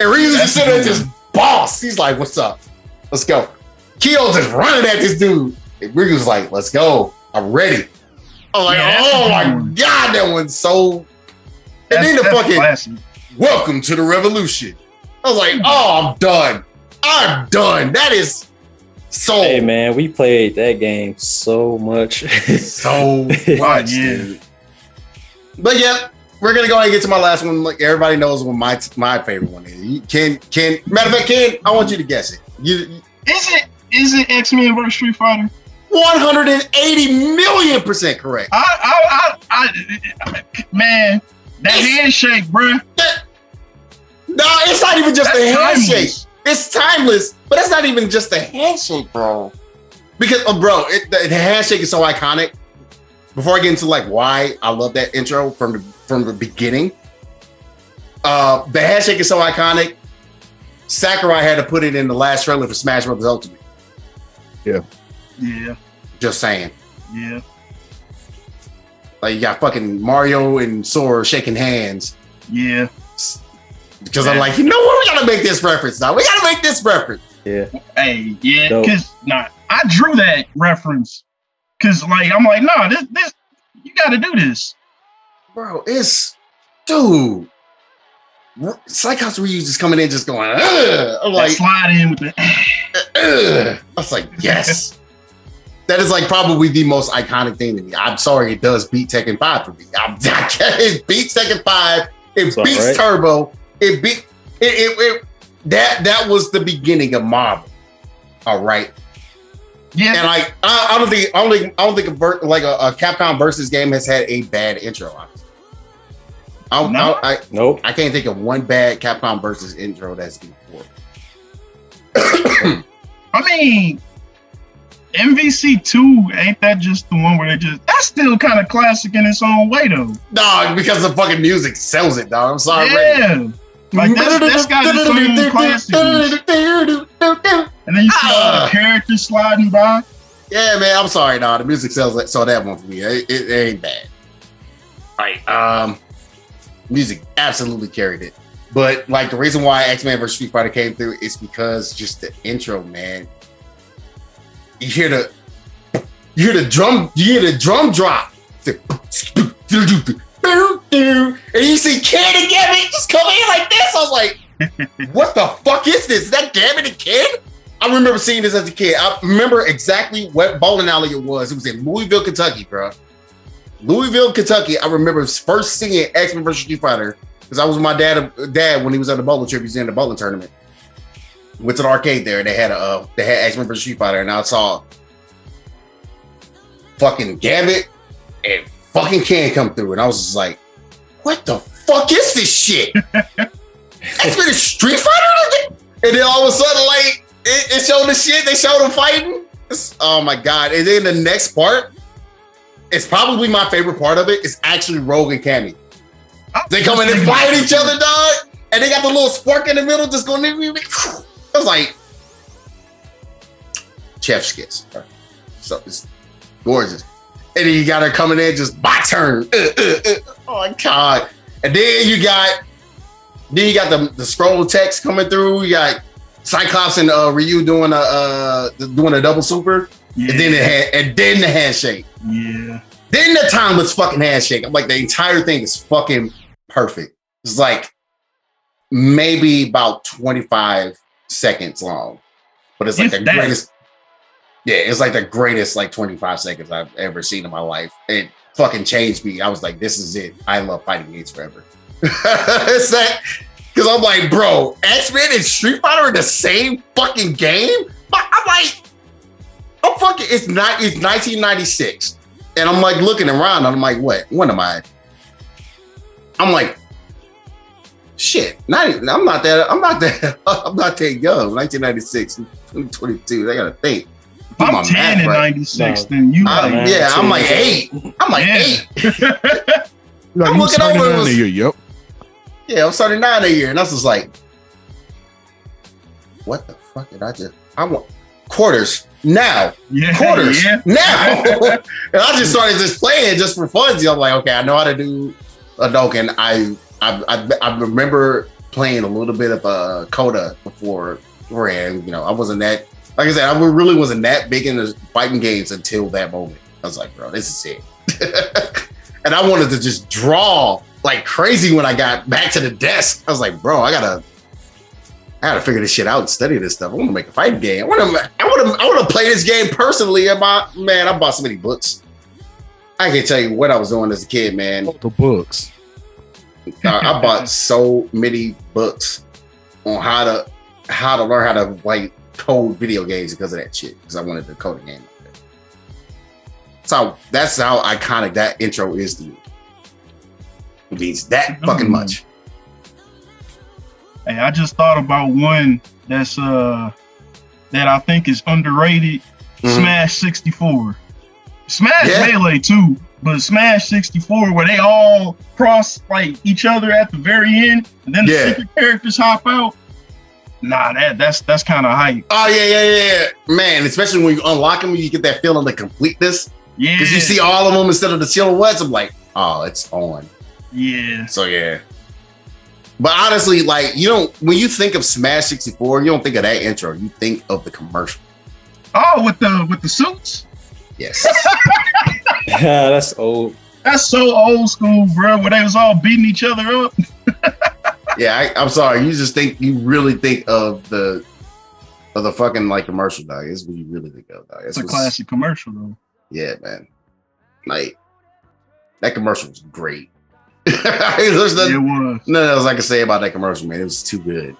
And Ryu's That's just sitting there just boss. He's like, what's up? Let's go. Kyo just running at this dude. And Ryu's like, let's go. I'm ready. I'm like, Yeah, oh my one. god, that one's so. And That's, then the fucking classic. welcome to the revolution. I was like, oh, I'm done. I'm done. That is so Hey man, we played that game so much. so much, dude. But yeah, we're gonna go ahead and get to my last one. Like everybody knows what my my favorite one is. You can can matter of fact, Ken, I want you to guess it. You Is it? Is it X Men versus Street Fighter? 180 million percent correct. I, I, I, I man, that It's- handshake, bruh. No, it's not even just That's the handshake. timeless. It's timeless, but it's not even just the handshake, bro. Because, oh, bro, it, the, the handshake is so iconic. Before I get into like why I love that intro from the from the beginning, uh, the handshake is so iconic. Sakurai had to put it in the last trailer for Smash Bros. Ultimate. Yeah. Yeah, Just saying, yeah. like you got fucking Mario and Sora shaking hands Yeah, because I'm like, you know what, we gotta make this reference now. We gotta make this reference. yeah. hey, yeah, Dope. because nah, I drew that reference because like I'm like, nah, this this you got to do this. bro, it's dude. It's like how Ryu just coming in, just going. Ugh. I'm Like like, slide in with the Ugh. I was like, yes. that is like probably the most iconic thing to me. I'm sorry, it does beat Tekken Five for me. I'm, it beats Tekken Five. It It's beats right. Turbo. It beat it, it, it. That that was the beginning of Marvel. All right. yeah. And like, I, I don't think, I don't think, I don't think a ver- like a, a Capcom versus game has had a bad intro. Honestly. I, No. I, I, Nope. I can't think of one bad Capcom versus intro that's been before. I mean, MVC two ain't that just the one where they just that's still kind of classic in its own way though. Dog, because the fucking music sells it, dog. I'm sorry. Reggie. yeah, like that's, that's got its own classic. And then you see all Ah. the characters sliding by. Yeah, man. I'm sorry, dog. The music sells that, so that one for me. It, it, it ain't bad. All right. Um, music absolutely carried it. But like the reason why X Men vs Street Fighter came through is because just the intro, man. You hear the, you hear the drum, you hear the drum drop, and you see Kid and Gambit just come in like this. I was like, what the fuck is this? Is that Gambit and Kid? I remember seeing this as a kid. I remember exactly what bowling alley it was. It was in Louisville, Kentucky, bro. Louisville, Kentucky. I remember first seeing X Men vs Street Fighter because I was with my dad. Dad when he was at the bowling trip. He was in the bowling tournament. Went to the arcade there. They had a uh, they had X Men vs Street Fighter, and I saw fucking Gambit and fucking Ken come through, and I was just like, "What the fuck is this shit?" It's been a Street Fighter, and then all of a sudden, like it, it showed the shit. They showed them fighting. It's- oh my god! And then the next part, it's probably my favorite part of it. Is actually Rogue and Cammy. They come in and fight each other, dog, and they got the little spark in the middle, just going. I was like, chef's kiss. So it's gorgeous. And then you got her coming in, just my turn. Uh, uh, uh. Oh my god! And then you got, then you got the the scroll text coming through. You got Cyclops and uh, Ryu doing a uh, doing a double super, Yeah, and then the hand, and then the handshake. yeah. Then the timeless fucking handshake. I'm like, the entire thing is fucking perfect. It's like maybe about 25 seconds long, but it's like If the that. greatest. Yeah, it's like the greatest like 25 seconds I've ever seen in my life. It fucking changed me. I was like, this is it. I love fighting games forever. it's that Because I'm like, bro, X Men and Street Fighter in the same fucking game. But I'm like, I'm fucking. It's not. It's 1996, and I'm like looking around. And I'm like, what? What am I? I'm like, shit. Not. Even, I'm not that. I'm not that. I'm not that young. 1996, 2022. I gotta think. If Do I'm 10 math in right. 96, then you I'm- like, yeah, I'm like eight. I'm like Yeah. eight. Like, I'm you looking over, it 79 was- a year, Yep. Yeah, I'm starting nine a year, and I was just like, what the fuck did I just? I want quarters now, yeah, quarters yeah. now, and I just started just playing just for funsies. I'm like, okay, I know how to do a Doken. I I I, I remember playing a little bit of uh, Coda before beforehand. You know, I wasn't that. Like I said, I really wasn't that big into fighting games until that moment. I was like, bro, this is it. and I wanted to just draw like crazy when I got back to the desk. I was like, bro, I gotta, I gotta figure this shit out and study this stuff. I want to make a fighting game. I want to, I want to, I want to play this game personally. My man, I bought so many books. I can't tell you what I was doing as a kid, man. The books. I, I bought so many books on how to, how to learn how to like code video games because of that shit. Because I wanted to code a game. Like that. So that's how iconic that intro is to me. It means that fucking Mm. much. Hey, I just thought about one that's uh that I think is underrated. Mhm. Smash 64. Smash Yeah. Melee too, but Smash 64 where they all cross like each other at the very end, and then the Yeah. secret characters hop out. Nah, that that's that's kind of hype. Oh yeah, yeah, yeah, yeah, man! Especially when you unlock them, you get that feeling of completeness Yeah, because you see all of them instead of the silhouettes. I'm like, oh, it's on. yeah. So yeah. But honestly, like you don't when you think of Smash 64, you don't think of that intro. You think of the commercial. Oh, with the with the suits. Yes. Yeah, that's old. That's so old school, bro. Where they was all beating each other up. yeah, I, I'm sorry. You just think you really think of the of the fucking like commercial dog. Is what you really think of, dog. It's a classic commercial though. Yeah, man. Like that commercial was great. There's It nothing, was. nothing else I can say about that commercial, man. It was too good.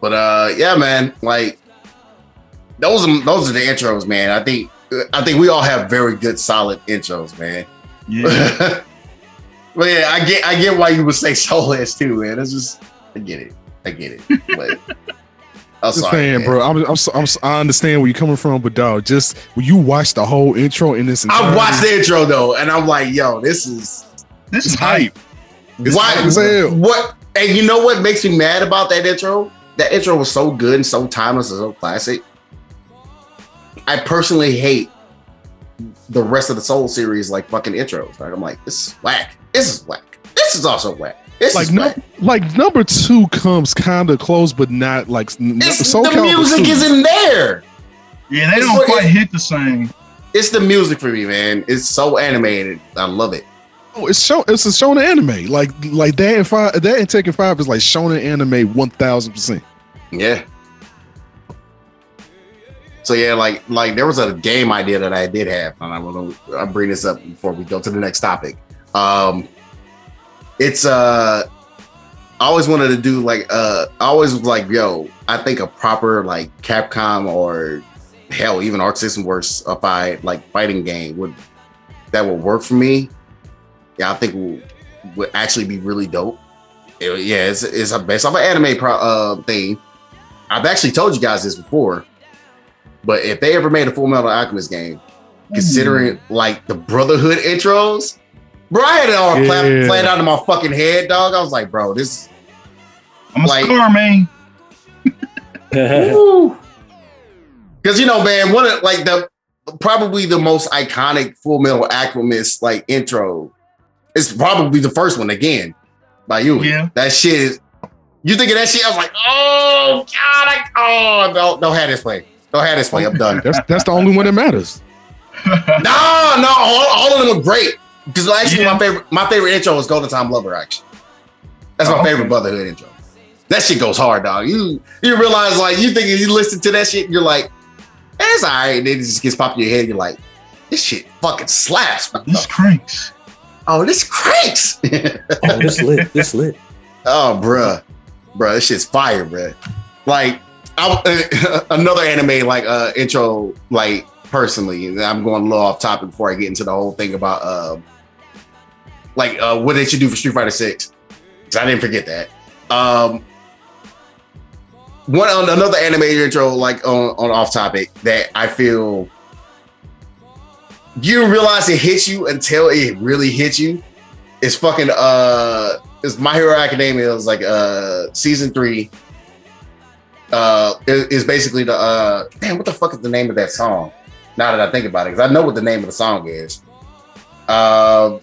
But uh, yeah, man. Like those are those are the intros, man. I think I think we all have very good, solid intros, man. Yeah. but yeah, I get I get why you would say Soul Edge too, man. It's just I get it, I get it. But I'm sorry, saying, man. bro. I'm, I'm, I'm, I understand where you're coming from, but dog, just when you watch the whole intro in this, I watched the intro though, and I'm like, yo, this is This is hype. It's Why? hype. What? And you know what makes me mad about that intro? That intro was so good and so timeless and so classic. I personally hate the rest of the Soul series like fucking intros. Right? I'm like, this is whack. This is whack. This is also whack. This like is no, whack. like number two comes kind of close, but not like n- It's, the music isn't there. Yeah, they It's don't what- quite hit the same. It's the music for me, man. It's so animated. I love it. Oh, it's show. It's a shonen anime. Like like that and five. That and Tekken Five is like shonen anime one thousand percent. Yeah. So yeah, like like there was a game idea that I did have, and I will I'll bring this up before we go to the next topic. Um, it's uh, I always wanted to do like uh, I always was like, yo, I think a proper like Capcom or hell even Arc System Works a fight like fighting game would that would work for me. Yeah, I think would, would actually be really dope. It- yeah, it's it's a based off an anime pro, uh, thing. I've actually told you guys this before, but if they ever made a Full Metal Alchemist game, considering like the Brotherhood intros, bro, I had it all Yeah. planned out in my fucking head, dog. I was like, bro, this. I'm a Like- scar man. Because YUI know, man, one of like the probably the most iconic Full Metal Alchemist like intro is probably the first one again by you. Yeah. That shit is. You thinking that shit? I was like, oh god, I, oh don't don't have this way. Don't have this way. I'm done. That's that's the only one that matters. no, no, all, all of them are great. Because actually, Yeah. my favorite my favorite intro is Golden Time Lover. Actually, that's my Oh, okay. favorite Brotherhood intro. That shit goes hard, dog. You you realize like you think you listen to that shit, you're like, eh, it's alright. And then it just gets popped in your head. You're like, this shit fucking slaps. This cranks. Oh, this cranks. oh, this lit. This lit. oh, bruh. bruh, this shit's fire, bro. Like I, another anime like uh intro like personally i'm going a little off topic before i get into the whole thing about uh like uh what they should do for street fighter 6 because i didn't forget that. Um one on another anime intro like on, on off topic that i feel you realize it hits you until it really hits you it's fucking uh it's my hero academia is like uh season three. Uh is, is basically the uh damn what the fuck is the name of that song? Now that i think about it because i know what the name of the song is. Uh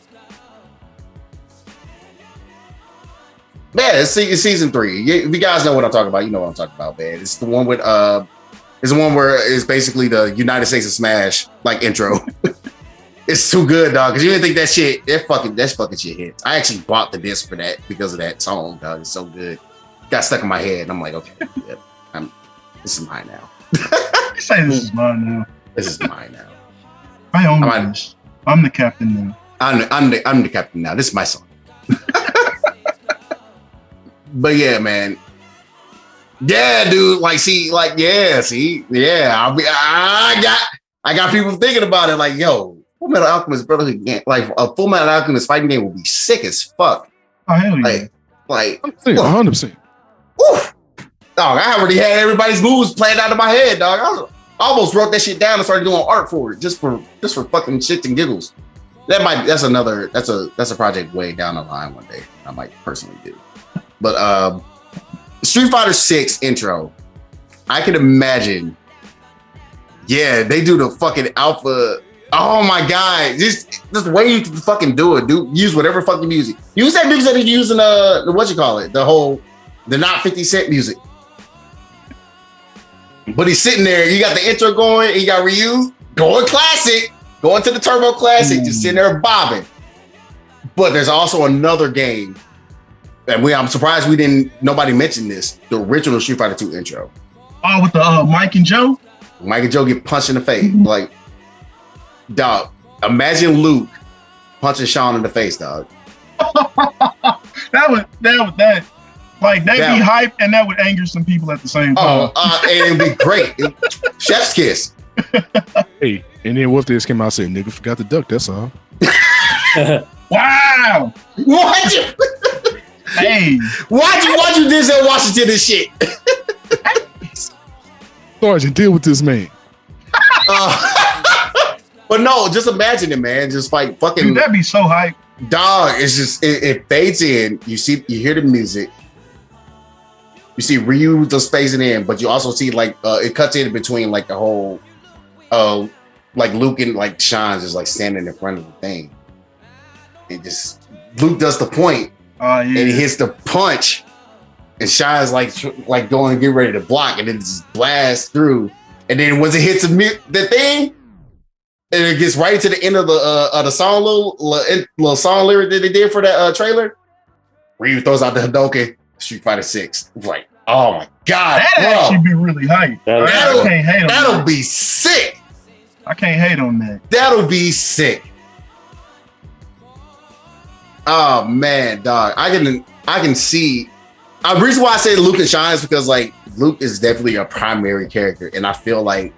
man it's, it's season three if you guys know what i'm talking about you know what i'm talking about man it's the one with uh it's the one where it's basically the united states of smash like intro it's too good dog because you didn't think that shit that fucking that fucking shit hits i actually bought the disc for that because of that song dog it's so good got stuck in my head and i'm like okay yeah, I'm, this is mine now You say this is mine now. this is mine now I own I'm this. I'm the captain now. I'm I'm the, I'm the captain now. This is my song. But yeah, man. Yeah, dude. Like, see, like, yeah, see, yeah. I'll be, I got, I got people thinking about it. Like, yo, Full Metal Alchemist, brother, game, like a Full Metal Alchemist fighting game will be sick as fuck. Oh hell yeah! Like, like, 100 percent woof. dog. I already had everybody's moves planned out of my head, dog. I, was, almost wrote that shit down and started doing art for it, just for, just for fucking shits and giggles. That might, that's another, that's a, that's a project way down the line one day. I might personally do. But um, Street Fighter Six intro, I can imagine. Yeah, they do the fucking alpha. Oh my god, just just the way you can fucking do it, dude. Use whatever fucking music. Use that music that you're using. Uh, the what you call it? The whole, the not Fifty Cent music. But he's sitting there. You got the intro going. You got Ryu going classic, going to the Turbo Classic, just sitting there bobbing. But there's also another game and we I'm surprised we didn't nobody mentioned this. The original Street Fighter 2 intro. Oh, with the uh, Mike and Joe. Mike and Joe get punched in the face. Mhm. Like, dog, imagine Luke punching Sean in the face, dog. That would that would that like they'd Yeah. be hype and that would anger some people at the same Oh, time. uh, and it'd be great. Chef's kiss. Hey, and then Wolf this came out and said, nigga forgot the duck, that's all. Wow. Why'd you Hey, why'd you why'd you Denzel Washington this shit? Sergeant, deal with this man. Uh, but no, just imagine it, man. Just like fucking dude, that'd be so hype. dog it's just it, it fades in you see you hear the music you see ryu just phasing in but you also see like uh it cuts in between like the whole uh like luke and like sean's just like standing in front of the thing it just luke does the point Oh and he hits the punch and Sean's like like going to get ready to block and then just blasts through and then once it hits the, the thing and it gets right to the end of the uh, of the song little, little little song lyric that they did for that uh, trailer Ryu throws out the Hadouken Street Fighter 6 like oh my god That'd bro, actually be really hype. That'll- I can't hate on that'll that. be sick I can't hate on that. That'll be sick. Oh man, dog. I can I can see. Uh, The reason why I say Luke and Sean is because like Luke is definitely a primary character, and I feel like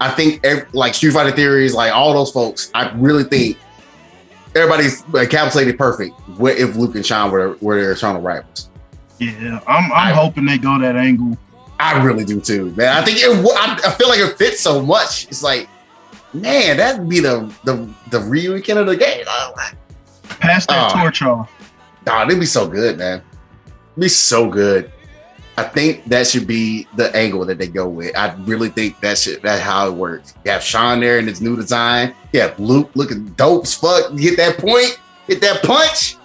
I think ev- like Street Fighter theories, like all those folks, I really think everybody's encapsulated perfect. What if Luke and Sean were were their eternal rivals? Yeah, I'm I'm I- hoping they go that angle. I really do too, man. I think it. I, I feel like it fits so much. It's like, man, that'd be the the the weekend of the game. Oh, Pass that Oh. torch off. Nah, it'd be so good, man. It'd be so good. I think that should be the angle that they go with. I really think that should that's how it works. You have Sean there in his new design. You have Luke looking dope as fuck. You get that point, hit that punch,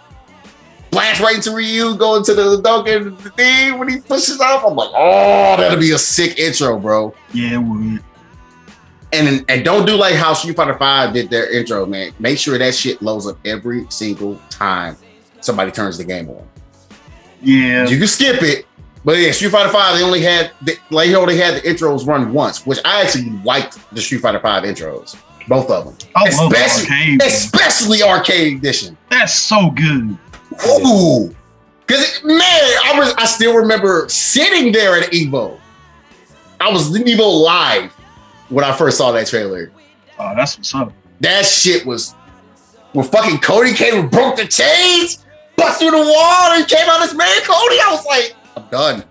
blast right into Ryu, going to the Doken thing when he pushes off. I'm like, oh, that'll be a sick intro, bro. Yeah, it would. And and don't do like how Street Fighter Five did their intro, man. Make sure that shit loads up every single time somebody turns the game on. Yeah. You can skip it, but yeah, Street Fighter Five they only had the, like they only had the intros run once, which I actually liked the Street Fighter Five intros, both of them, I love especially arcade. especially arcade edition. That's so good. Ooh, Cause man, I was I still remember sitting there at Evo. I was in Evo live when I first saw that trailer. Oh, that's what's up. That shit was when fucking Cody came and broke the chains, bust through the wall, and came out as man Cody. I was like, I'm done.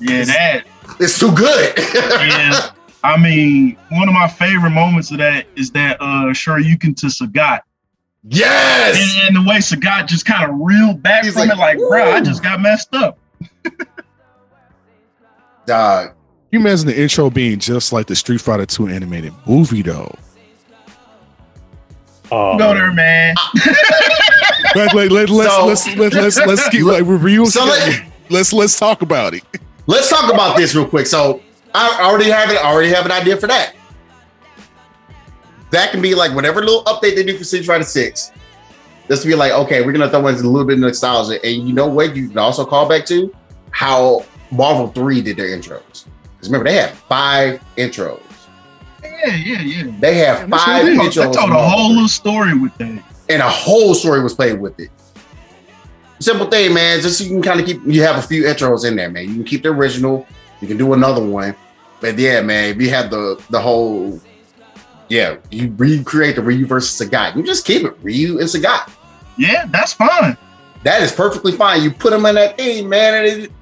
Yeah, that. It's too good. Yeah. I mean, one of my favorite moments of that is that uh Shoryuken to Sagat. yes. And, and the way Sagat just kind of reeled back He's from like, it, like, bro, I just got messed up. Dog. You imagine the intro being just like the Street Fighter 2 animated movie though. Oh, Go there, man. Like, like, let, let's, So- let's let's let's let's keep like review. So let- let's let's talk about it. Let's talk about this real quick. So I already have it. I already have an idea for that. That can be like whatever little update they do for Street Fighter Six. Just be like, okay, we're gonna throw in a little bit of nostalgia, and you know what? You can also call back to how Marvel Three did their intros. Because remember, they had five intros. Yeah, yeah, yeah. They have Yeah, five They intros, told, they told a whole little story with that. and a whole story was played with it. Simple thing, man. Just so you can kind of keep. You have a few intros in there, man. You can keep the original. You can do another one. But yeah, man, if you have the the whole, yeah, you recreate the Ryu versus Sagat. You just keep it Ryu and Sagat. Yeah, that's fine. That is perfectly fine. You put them in that thing, man, and it,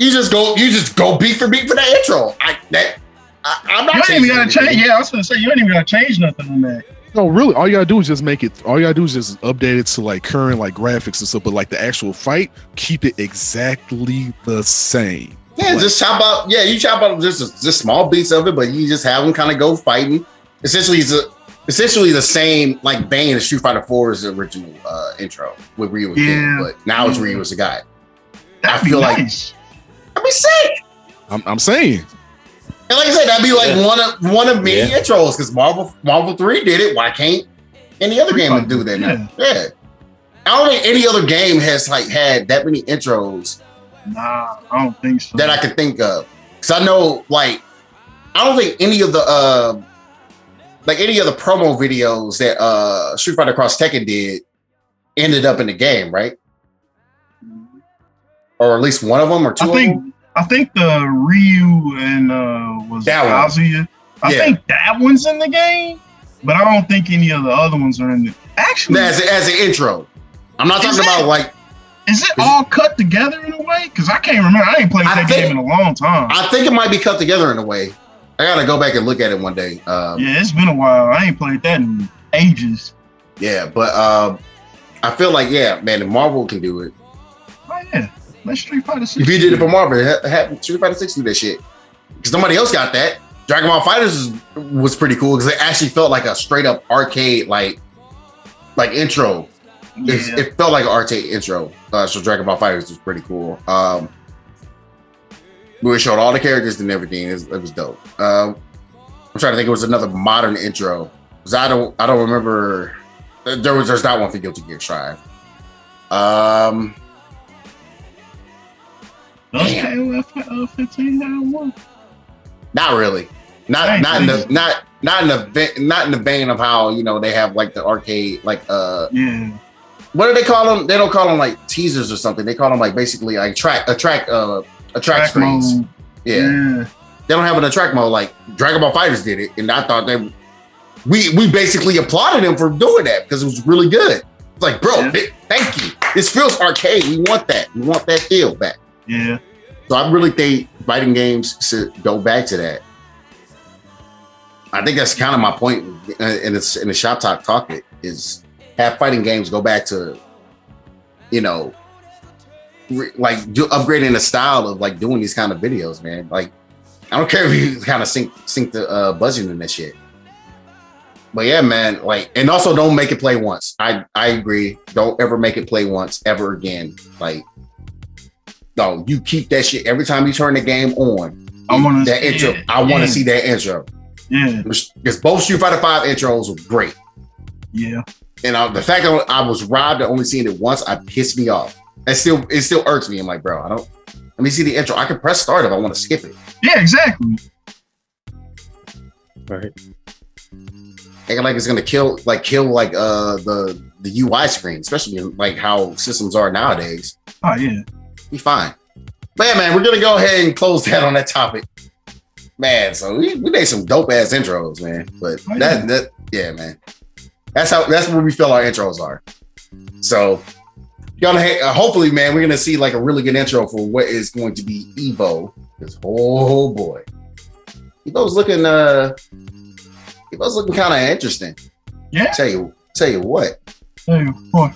you just go, you just go beat for beat for that intro. I that I, I'm not. You ain't even changing gotta change. Yeah, I was gonna say you ain't even gotta change nothing on that. No, really, all you gotta do is just make it. All you gotta do is just update it to like current like graphics and stuff. But like the actual fight, keep it exactly the same. Yeah, just chop out. Yeah, you chop out just just small beats of it, but you just have them kind of go fighting. Essentially, it's a, essentially the same like vein as Street Fighter 4's original uh, intro with Ryu and Yeah. King, but now it's Yeah. Ryu as a guy. That'd I feel like- nice. That'd be sick. I'm, I'm saying. And like I said, that'd be like Yeah. one of one of many Yeah. intros because Marvel Marvel Three did it. Why can't any other game do that now? yeah. Yeah. I don't think any other game has like had that many intros Nah, I don't think so. that I could think of. Cause I know like I don't think any of the uh like any of the promo videos that uh Street Fighter Cross Tekken did ended up in the game, right? Or at least one of them or two I think them. I think the Ryu and uh was That one. Kazuya. I Yeah. think that one's in the game, but I don't think any of the other ones are in the Actually, As, as an intro. I'm not talking about it? like is it all cut together in a way? Because I can't remember. I ain't played I that think- game in a long time. I think it might be cut together in a way. I gotta go back and look at it one day. Um, yeah. yeah, it's been a while. I ain't played that in ages. Yeah, but um, I feel like yeah, man, if Marvel can do it. Oh yeah, let's Street Fighter. If you did it for Marvel, ha- have Street Fighter Six do that shit because nobody else got that. Dragon Ball FighterZ was, pretty cool because it actually felt like a straight up arcade like like intro. Yeah. It felt like an arcade intro. Uh, so Dragon Ball FighterZ was pretty cool. Um, we showed all the characters and everything. It was, it was dope. Um, I'm trying to think. It was another modern intro because I don't I don't remember. There was there's not one for Guilty Gear Strive. Um, Does damn. KOF uh, 15 have not really. Not Right, not in the not not in the not in the vein of how you know they have like the arcade like uh Yeah. what do they call them? They don't call them like teasers or something. They call them like basically like track a track uh a track, screens. mode. Yeah. yeah. they don't have an attract mode like Dragon Ball FighterZ did it, and I thought they we we basically applauded them for doing that because it was really good. It's like, bro, Yeah. th- thank you. This feels arcade. We want that. We want that feel back. Yeah. So I really think fighting games should go back to that. I think that's kind of my point in this in the shop talk talk it is have fighting games go back to, you know, re- like do, upgrading the style of like doing these kind of videos, man. Like I don't care if you kind of sink sink the uh, budget in that shit. But yeah, man, like and also don't make it play once. I I agree. Don't ever make it play once ever again. Like no, you keep that shit every time you turn the game on. I wanna that see intro. it. I want to Yeah. see that intro Yeah. because both Street Fighter Five intros were great, Yeah. and uh, the fact that I was robbed of only seeing it once, I pissed me off. It still it still irks me. I'm like, bro, I don't. Let me see the intro. I can press start if I want to skip it. Yeah, exactly. Right. Acting like it's gonna kill, like kill, like uh the the UI screen, especially like how systems are nowadays. Oh yeah. Be fine. But yeah, man, we're gonna go ahead and close that on that topic. Man, so we, we made some dope ass intros, man. But Oh, that that yeah, man. That's how that's where we feel our intros are. So gonna ha- uh, hopefully, man, we're gonna see like a really good intro for what is going to be Evo. Because oh boy, Evo's looking uh, Evo's looking kind of interesting. Yeah. Tell you, tell you what, Hey, boy.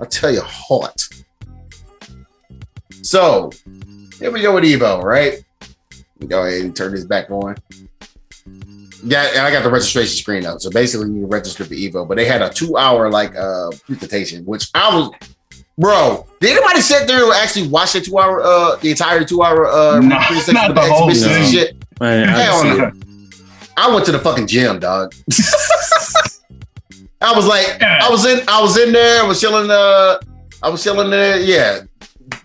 I'll tell you hot. So here we go with Evo, right? Go ahead and turn this back on. Yeah, and I got the registration screen up. So basically, you register for Evo, but they had a two-hour like uh presentation, which I was, bro. Did anybody sit there and actually watch the two-hour, uh, the entire two-hour uh No, presentation not the the whole exhibitions and shit? Man, I Hell no. I went to the fucking gym, dog. I was like, I was in, I was in there, I was chilling. Uh, I was chilling there. Yeah,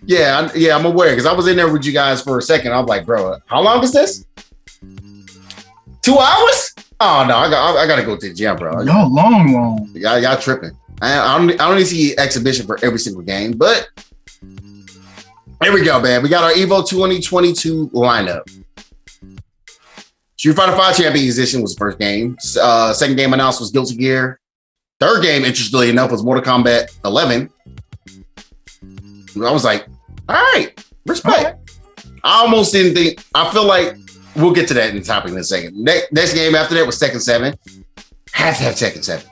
yeah, I, yeah. I'm aware because I was in there with you guys for a second. I'm like, bro, how long is this? Two hours? Oh no, I got, I, got to go to the gym, bro. Y'all long, long. Y'all, y'all tripping. I, I don't, I don't need to see exhibition for every single game, but here we go, man. We got our Evo 2022 lineup. Street Fighter 5 Champions Edition was the first game. Uh, second game announced was Guilty Gear. Third game, interestingly enough, was Mortal Kombat 11. I was like, all right, respect. I almost didn't think. I feel like we'll get to that in the topic in a second. Next, next game after that was Tekken 7. Have to have Tekken 7.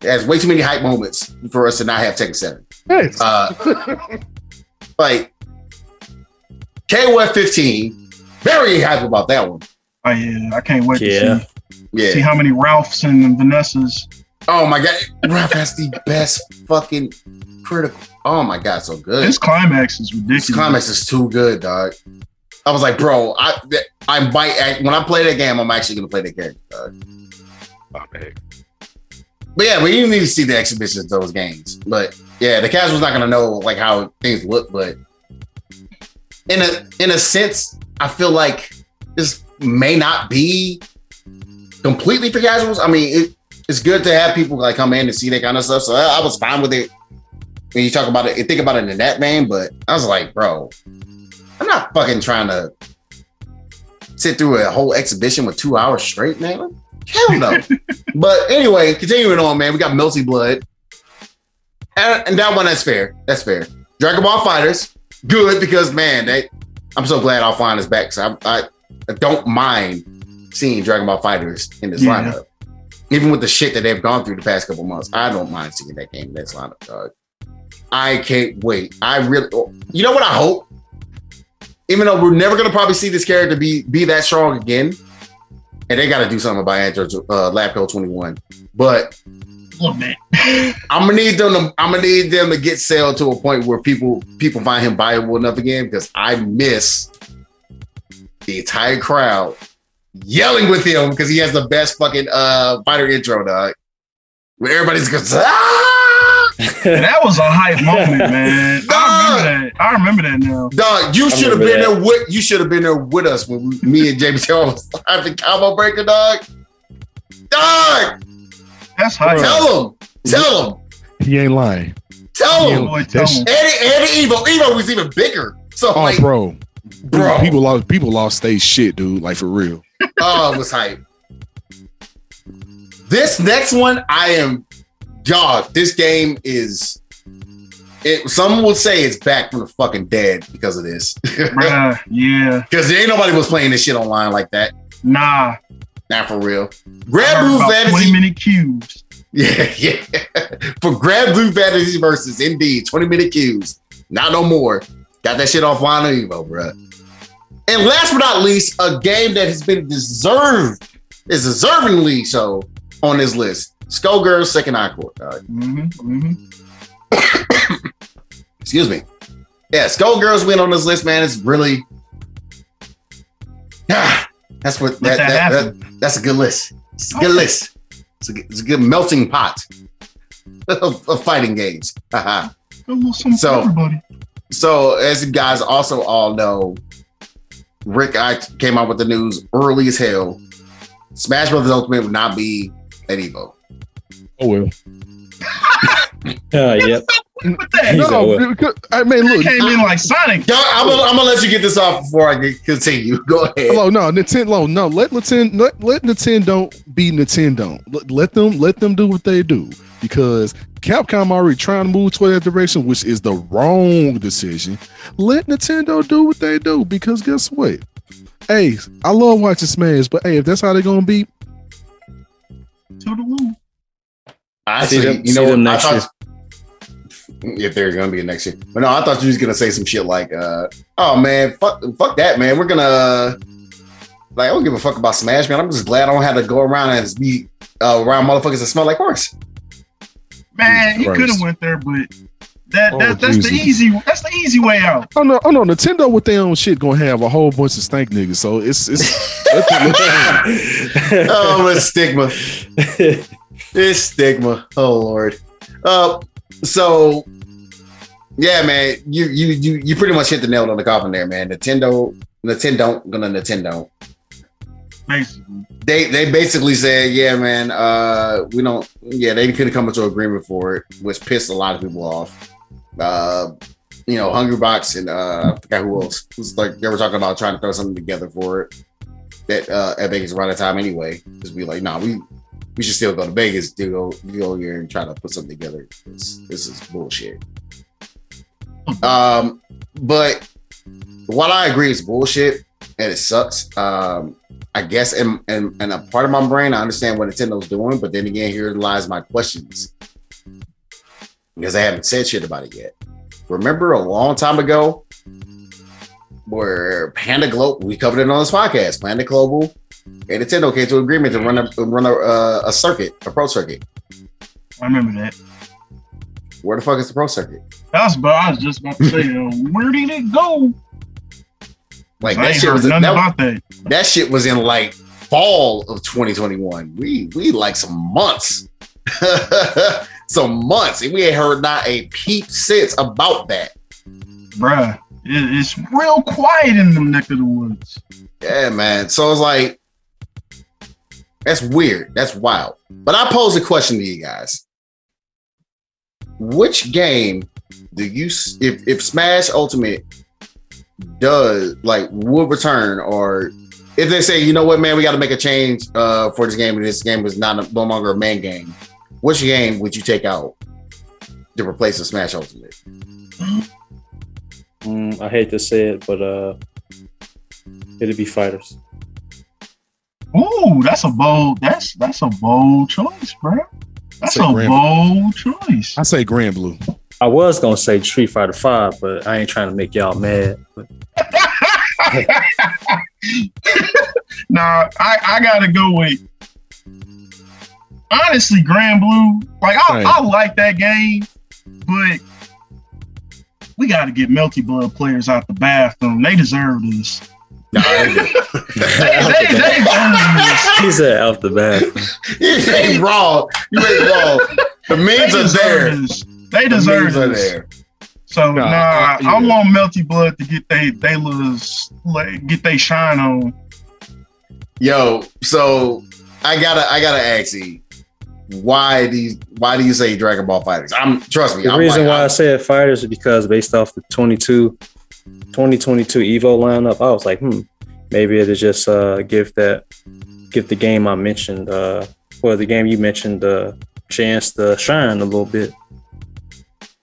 There's way too many hype moments for us to not have Tekken 7. Yes. Uh, like KOF 15, very hype about that one. Oh yeah. I can't wait Yeah. to see, see how many Ralphs and Vanessas. Oh my god, Ralph has the best fucking critical. Oh my god, so good. This climax is ridiculous. This climax is too good, dog. I was like, bro, I I might act, when I play that game, I'm actually gonna play that game. Dog. Oh, man. But yeah, we didn't need to see the exhibitions of those games. But yeah, the casual's not gonna know like how things look. But in a in a sense, I feel like this may not be completely for casuals. I mean, it, it's good to have people like come in and see that kind of stuff. So I, I was fine with it when you talk about it. Think about it in that vein. But I was like, bro, I'm not fucking trying to sit through a whole exhibition with two hours straight, man. Hell no. but anyway, continuing on, man, we got Melty Blood. And, and that one, that's fair. That's fair. Dragon Ball FighterZ, good because man, they, I'm so glad Alphine is back. So I, I, I don't mind seeing Dragon Ball FighterZ in this Yeah. lineup. Even with the shit that they've gone through the past couple months, I don't mind seeing that game in this lineup, dog. I can't wait. I really, you know what I hope? Even though we're never gonna probably see this character be be that strong again, and they got to do something about Android uh, Lab Coat 21. But A little. I'm gonna need them to I'm gonna need them to get Cell to a point where people people find him viable enough again because I miss the entire crowd yelling with him because he has the best fucking uh fighter intro, dog. Where everybody's going, ah! That was a hype moment, man. I remember that. I remember that now. Dog, you should have been that. there with you should have been there with us when we, me and James Taylor was having combo breaker, dog. Dog, That's hype. tell him, tell him, He ain't lying. tell him. Boy, tell him. Eddie, Eddie Evo, Evo was even bigger. So Oh, like, bro. bro, People lost. People lost stage shit, dude. Like for real. oh, it was hype. This next one, I am, dog. This game is. It, some would say it's back from the fucking dead because of this. Bruh, yeah. Because there ain't nobody was playing this shit online like that. Nah. Not for real. Granblue about 20 Fantasy. minute cubes. Yeah, yeah. For Granblue Fantasy versus indeed 20 minute cubes. Not no more. Got that shit offline on Evo, bruh. And last but not least, a game that has been deserved, is deservingly so on this list. Skullgirls Second Encore, dog. hmm hmm Excuse me. Yeah, Skullgirls win on this list, man. It's really. Ah, that's what that, that that, that- that's a good list. It's a good list. It's a, good- it's a good melting pot of, of fighting games. Haha. A little something So- everybody. so, as you guys also all know, Rick I came out with the news early as hell. Smash Brothers Ultimate would not be at Evo. Oh well. Uh, yep. with that. He's no, a- because, I mean, It look. came in like Sonic. Yo, I'm gonna, I'm gonna let you get this off before I get, continue. Go ahead. Hello, no, Nintendo. No, let Nintendo let, let Nintendo be Nintendo. Let, let them let them do what they do because Capcom already trying to move toward that direction, which is the wrong decision. Let Nintendo do what they do because guess what? Hey, I love watching Smash, but hey, if that's how they're gonna be, Toodaloo. I See see. them- you see know, them I next thought if there's gonna be a next year, but no, I thought you was gonna say some shit like, uh, "Oh man, fuck, fuck that, man. We're gonna like, I don't give a fuck about Smash, man. I'm just glad I don't have to go around and be uh, around motherfuckers that smell like horse." Man, he could have went there, but that, Oh, that that's the easy that's the easy way out. oh no, oh no, Nintendo with their own shit gonna have a whole bunch of stank niggas. So it's it's let them- let oh, it's stigma. It's stigma. Oh lord. Uh, so yeah, man, you you you you pretty much hit the nail on the coffin there, man. Nintendo, Nintendo, gonna Nintendo. Basically, They they basically said, yeah, man, uh, we don't. Yeah, they couldn't come into agreement for it, which pissed a lot of people off. Uh, you know, Hungrybox and uh, I forgot who else. It was like they were talking about trying to throw something together for it. That uh, at Vegas around the time anyway, just be like, nah, we we should still go to Vegas to go go here and try to put something together. This, this is bullshit. Um, but while I agree it's bullshit and it sucks, um, I guess in, in, in a part of my brain, I understand what Nintendo's doing, but then again, here lies my questions because I haven't said shit about it yet. Remember a long time ago where Panda Global, we covered it on this podcast, Panda Global and Nintendo came to agreement to run a run a, uh, a circuit, a pro circuit. I remember that. Where the fuck is the pro circuit? That's but I was just about to say, uh, where did it go? Like that shit was nothing that, about that. that shit was in like fall of 2021. We we like some months. some months. And we ain't heard not a peep since about that. Bruh, it, it's real quiet in them neck of the woods. Yeah, man. So it's like that's weird. That's wild. But I pose a question to you guys. Which game do you if if Smash Ultimate does like will return or if they say, you know what, man, we got to make a change uh, for this game, and this game is not no longer a main game. Which game would you take out to replace the Smash Ultimate? Mm, I hate to say it, but uh, it'd be fighters. Ooh, that's a bold. That's that's a bold choice, bro. That's a Grand- bold choice. I say Granblue. I was gonna say Street Fighter Five, but I ain't trying to make y'all mad. But Nah, I, I gotta go with honestly Granblue. Like I, Right. I like that game, but we gotta get Melty Blood players out the bathroom. They deserve this. This. he said out the back. you ain't wrong. You ain't wrong. The They memes are there. this. They The deserve memes are there. So Nah, nah, I yeah. want Melty Blood to get they they little like, get they shine on. Yo, so I gotta I gotta ask you, why do you why do you say Dragon Ball FighterZ? I'm trust me. The I'm reason like, why I I'm- said fighters is because based off the 22, 2022 Evo lineup, I was like, hmm, maybe it'll just uh, give that give the game I mentioned, uh, or the game you mentioned, uh, chance to shine a little bit.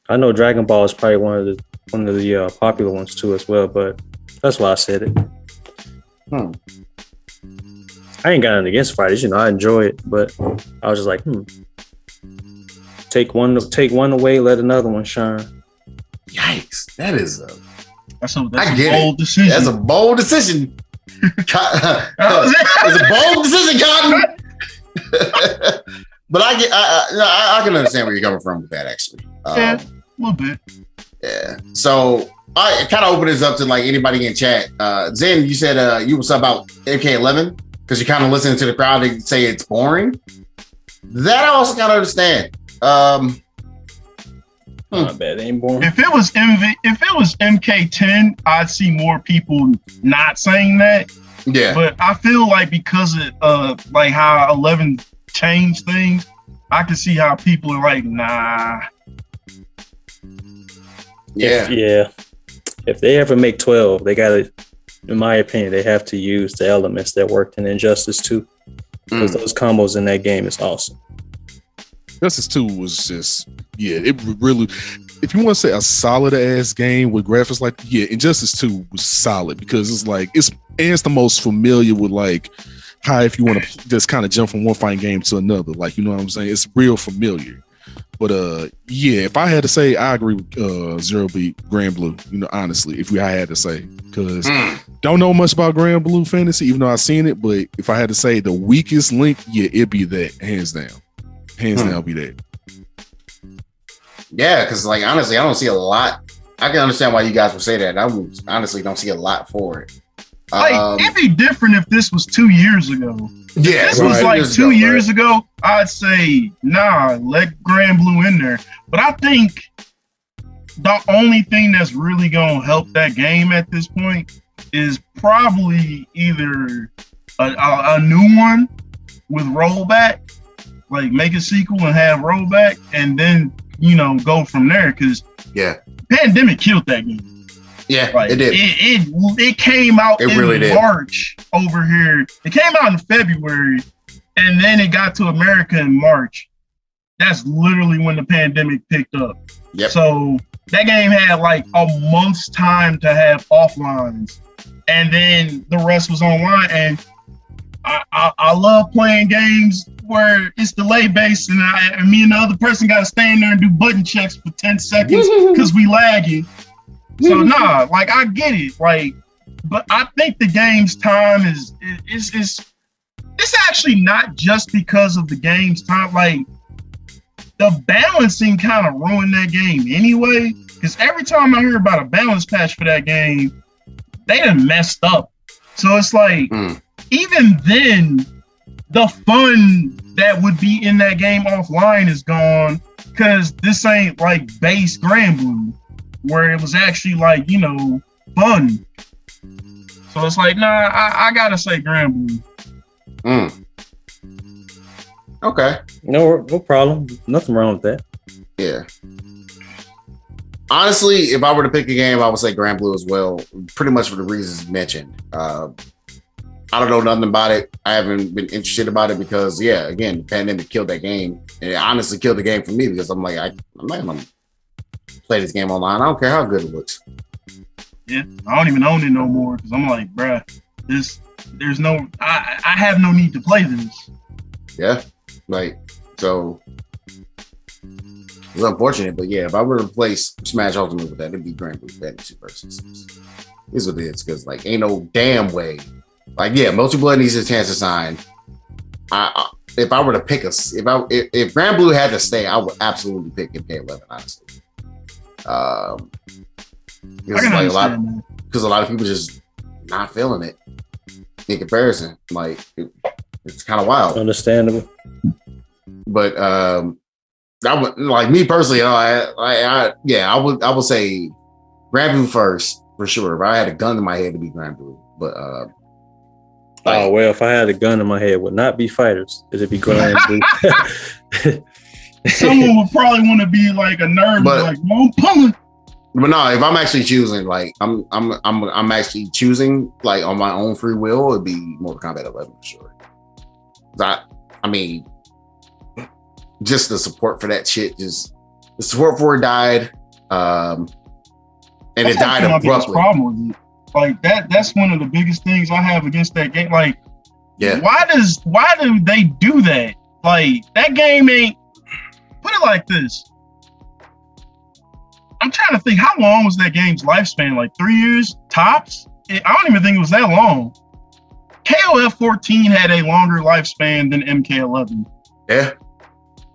I know Dragon Ball is probably one of the one of the uh, popular ones too as well, but that's why I said it. Hmm. I ain't got anything against fighters, you know, I enjoy it, but I was just like, hmm. Take one take one away, let another one shine. yikes, that is a That's a that's I a get it. bold decision. that's a bold decision. Co- That was it. it's a bold decision, Cotton. but I get I, I, I I can understand where you're coming from with that actually. Um, Yeah. A little bit. Yeah. So I kind of open this up to like anybody in chat. Uh Zen, you said uh you was about MK11 because you're kind of listening to the crowd and say it's boring. That I also kind of understand. Um Hmm. Not bad, ain't boring. If it was MV, if it was MK10, I'd see more people not saying that. yeah. But I feel like because of uh like how 11 changed things, I can see how people are like, nah. Yeah. If, yeah. If they ever make 12, they got to, in my opinion, they have to use the elements that worked in Injustice 2. Because Mm. those combos in that game is awesome. Justice 2 was just, yeah, it really, if you want to say a solid ass game with graphics like, yeah, Injustice 2 was solid because it's like, it's, and it's the most familiar with like how if you want to just kind of jump from one fighting game to another, like, you know what I'm saying? It's real familiar. But uh, yeah, if I had to say, I agree with uh Zero Beat Granblue. You know, honestly, if we I had to say, because Mm. don't know much about Granblue Fantasy, even though I've seen it. But if I had to say the weakest link, yeah, it'd be that hands down, hands Hmm. down, be that. Yeah, because like honestly, I don't see a lot. I can understand why you guys would say that. I would, honestly don't see a lot for it. Like Um, it'd be different if this was two years ago. yeah, This it was like two ago, years right? ago. I'd say nah, let Granblue in there. But I think the only thing that's really gonna help that game at this point is probably either a, a, a new one with rollback, like make a sequel and have rollback, and then you know go from there. Because Yeah, pandemic killed that game. yeah, Like it did. It, it it came out It in really did. March over here. It came out in February, and then it got to America in March. That's literally when the pandemic picked up. Yep. So that game had like a month's time to have offlines, and then the rest was online. And I, I, I love playing games where it's delay based, and, I, and me and the other person got to stand there and do button checks for ten seconds because we lagging. So nah, like I get it, like, but I think the game's time is is is it's actually not just because of the game's time. Like the balancing kind of ruined that game anyway. Because every time I hear about a balance patch for that game, they done messed up. So it's like Mm. Even then, the fun that would be in that game offline is gone because this ain't like base Granblue where it was actually like you know fun. So it's like, nah, I, I gotta say Granblue. Mm. Okay, No, no problem. Nothing wrong with that. yeah. Honestly, if I were to pick a game, I would say Granblue as well. Pretty much for the reasons mentioned. Uh, I don't know nothing about it. I haven't been interested about it because, yeah, again, the pandemic killed that game, and it honestly killed the game for me because I'm like, I, I'm not gonna play this game online. I don't care how good it looks. Yeah, I don't even own it no more because I'm like, bruh, this there's no I I have no need to play this. Yeah, like so. It's unfortunate, but yeah, if I were to replace Smash Ultimate with that, it'd be Granblue Fantasy versus. Is what it is because like ain't no damn way. Like yeah, multiplayer needs a chance to sign. I, I if I were to pick a, if I if, if Granblue had to stay, I would absolutely pick MK11 honestly. Um, because like a lot understand because a lot of people just not feeling it in comparison. Like it, it's kind of wild Understandable. but um I would like me personally, you know, I, I, I yeah, I would I would say Granblue first for sure. If I had a gun in my head to be Granblue, but uh Oh well, if I had a gun in my head, it would not be fighters. It'd be Grand Blue. Someone would probably want to be like a nerd, But- like, no, I'm pulling. but no, if I'm actually choosing, like I'm I'm I'm I'm actually choosing like on my own free will, it'd be Mortal Kombat 11 for sure. That I mean, just the support for that shit, just the support for it died, um, and it died actually my biggest abruptly. problem with it. Like that, that's one of the biggest things I have against that game. Like, Yeah, why does why do they do that? Like that game ain't. Put it like this. I'm trying to think how long was that game's lifespan? Like three years tops? It, I don't even think it was that long. KOF 14 had a longer lifespan than MK11. yeah.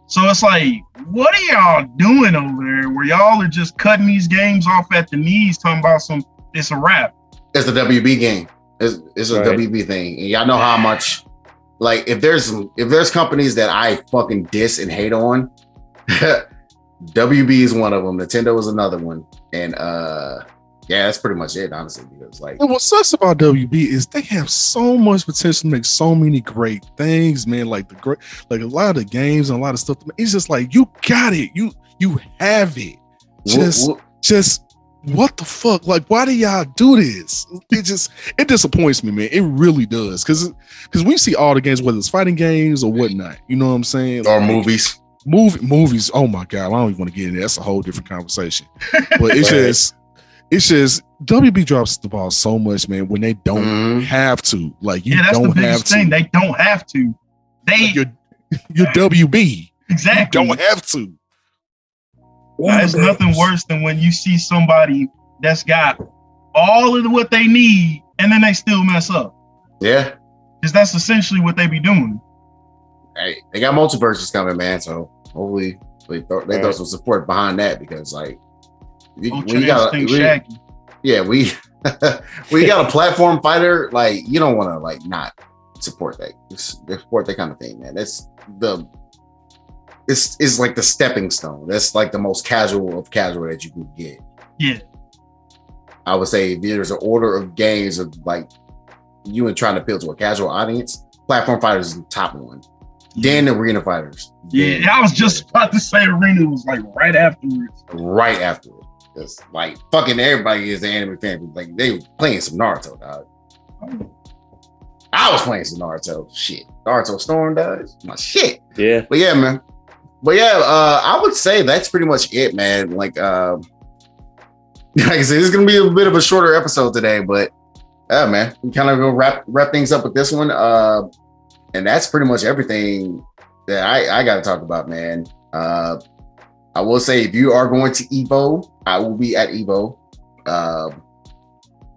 So it's like, what are y'all doing over there where y'all are just cutting these games off at the knees, talking about some, it's a wrap. It's the WB game. It's, it's a Right. WB thing, and y'all know how much. Like, if there's if there's companies that I fucking diss and hate on, WB is one of them. Nintendo is another one, and uh, yeah, that's pretty much it, honestly. Because like, And what sucks about WB is they have so much potential to make so many great things, man. Like the great, like a lot of the games and a lot of stuff. It's just like you got it, you you have it. Just just what the fuck? Like, why do y'all do this? It just it disappoints me, man. It really does. Cause because we see all the games, whether it's fighting games or whatnot, you know what I'm saying? Or Like, movies. movie movies. Oh my god, I don't even want to get into that. That's a whole different conversation. But it's Right. just it's just WB drops the ball so much, man, when they don't Mhm. have to. Like you yeah, that's the don't have biggest to. thing. They don't have to. They Like, you're you're WB. You exactly. don't have to. There's nothing worse than when you see somebody that's got all of what they need and then they still mess up. Yeah. Because that's essentially what they be doing. Hey, they got MultiVersus coming, man. So hopefully they throw, they throw some support behind that because like we, Ultra when you got we- Shaggy. yeah we when you got a platform fighter like you don't want to like not support that support that kind of thing man that's the it's is like the stepping stone that's like the most casual of casual that you can get Yeah. i would say there's an order of games of like you and trying to appeal to a casual audience platform fighters is the top one then arena fighters Yeah, Then- I was just about to say Arena was like right afterwards. right after it. It's like fucking everybody is the anime fan. Like they were playing some Naruto, dog. I was playing some Naruto. Shit. Naruto Storm does my shit. Yeah. But yeah, man. But yeah, uh, I would say that's pretty much it, man. Like uh like I said, it's gonna be a bit of a shorter episode today, but yeah, man. We kind of go wrap wrap things up with this one. Uh and that's pretty much everything that I, I gotta talk about, man. Uh I will say if you are going to Evo, I will be at Evo. Um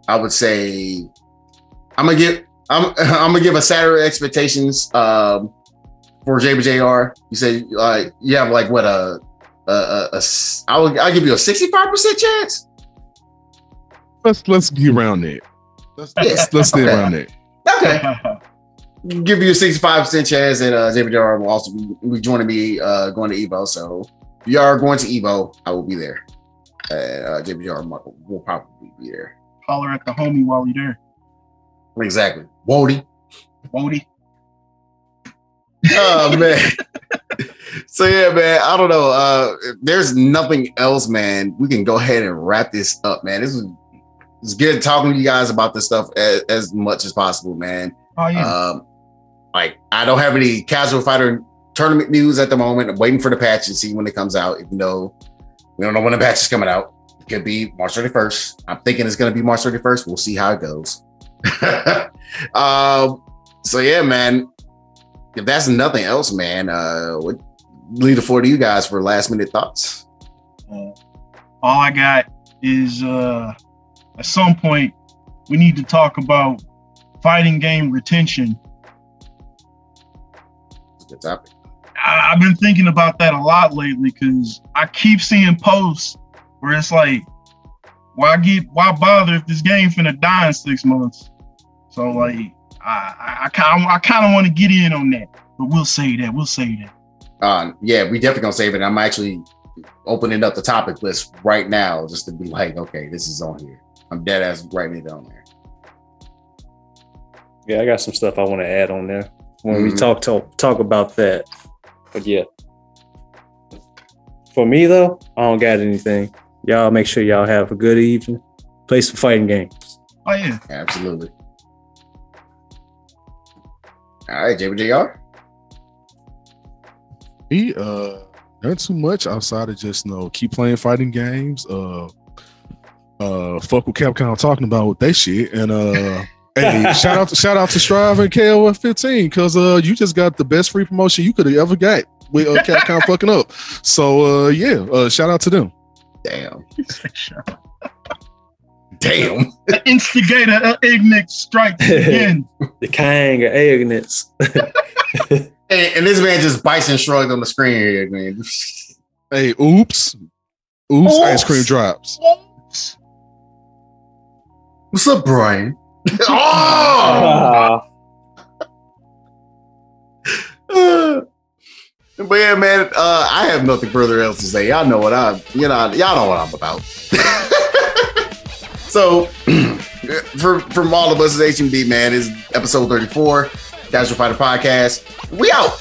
I would say I'm gonna give I'm I'm gonna give a Saturday expectations um for JBJR. You said uh, you have like what a a, a, a s- I will I'll give you a 65% chance. Let's let's get around there. Let's Yeah, let's, let's stay okay. around there. Okay. Give you a 65% chance and uh JBJR will also be, be joining me uh going to Evo. So if you are going to Evo, I will be there. Uh, uh JBJR will will probably be there. Holler at the homie while you're there. Exactly. Wody. Wody. Oh man. so yeah, man. I don't know. Uh there's nothing else, man. We can go ahead and wrap this up, man. This is it's good talking to you guys about this stuff as, as much as possible, man. Oh yeah. Um, like I don't have any casual fighter tournament news at the moment. I'm waiting for the patch and see when it comes out, even though we don't know when the patch is coming out. It could be March 31st. I'm thinking it's gonna be March 31st. We'll see how it goes. um, so yeah, man. If that's nothing else, man, uh what leave the floor to you guys for last minute thoughts. Uh, all I got is uh, at some point we need to talk about fighting game retention. Good topic. I, I've been thinking about that a lot lately because I keep seeing posts where it's like, why get why bother if this game finna die in six months? So like, I I, I kind I kind of want to get in on that, but we'll say that we'll say that. Uh, yeah, we definitely gonna save it. I'm actually opening up the topic list right now just to be like, okay, this is on here. I'm dead ass writing it on there. Yeah, I got some stuff I want to add on there when we Mhm. talk talk talk about that. But yeah, for me though, I don't got anything. Y'all make sure y'all have a good evening. Play some fighting games. Oh yeah, Absolutely. All right, JBJR. Me, uh, not too much outside of just you know keep playing fighting games. Uh, uh, fuck with Capcom talking about what they shit, and uh, hey, shout out to shout out to Strive and KOF 15 because uh, you just got the best free promotion you could have ever got with uh, Capcom fucking up. So uh, yeah, uh, shout out to them. Damn. Damn. The instigator uh, ignorant strikes again. The Kang of ignorance. And, and this man just bites and shrugged on the screen here, man. Hey, oops, oops, Oops. ice cream drops. Oops. What's up, Brian? oh! But yeah, man, uh, I have nothing further else to say. Y'all know what I'm, you know, y'all know what I'm about. So, for from all of us at HMD, man, is episode 34, Casual Fighter Podcast. We out.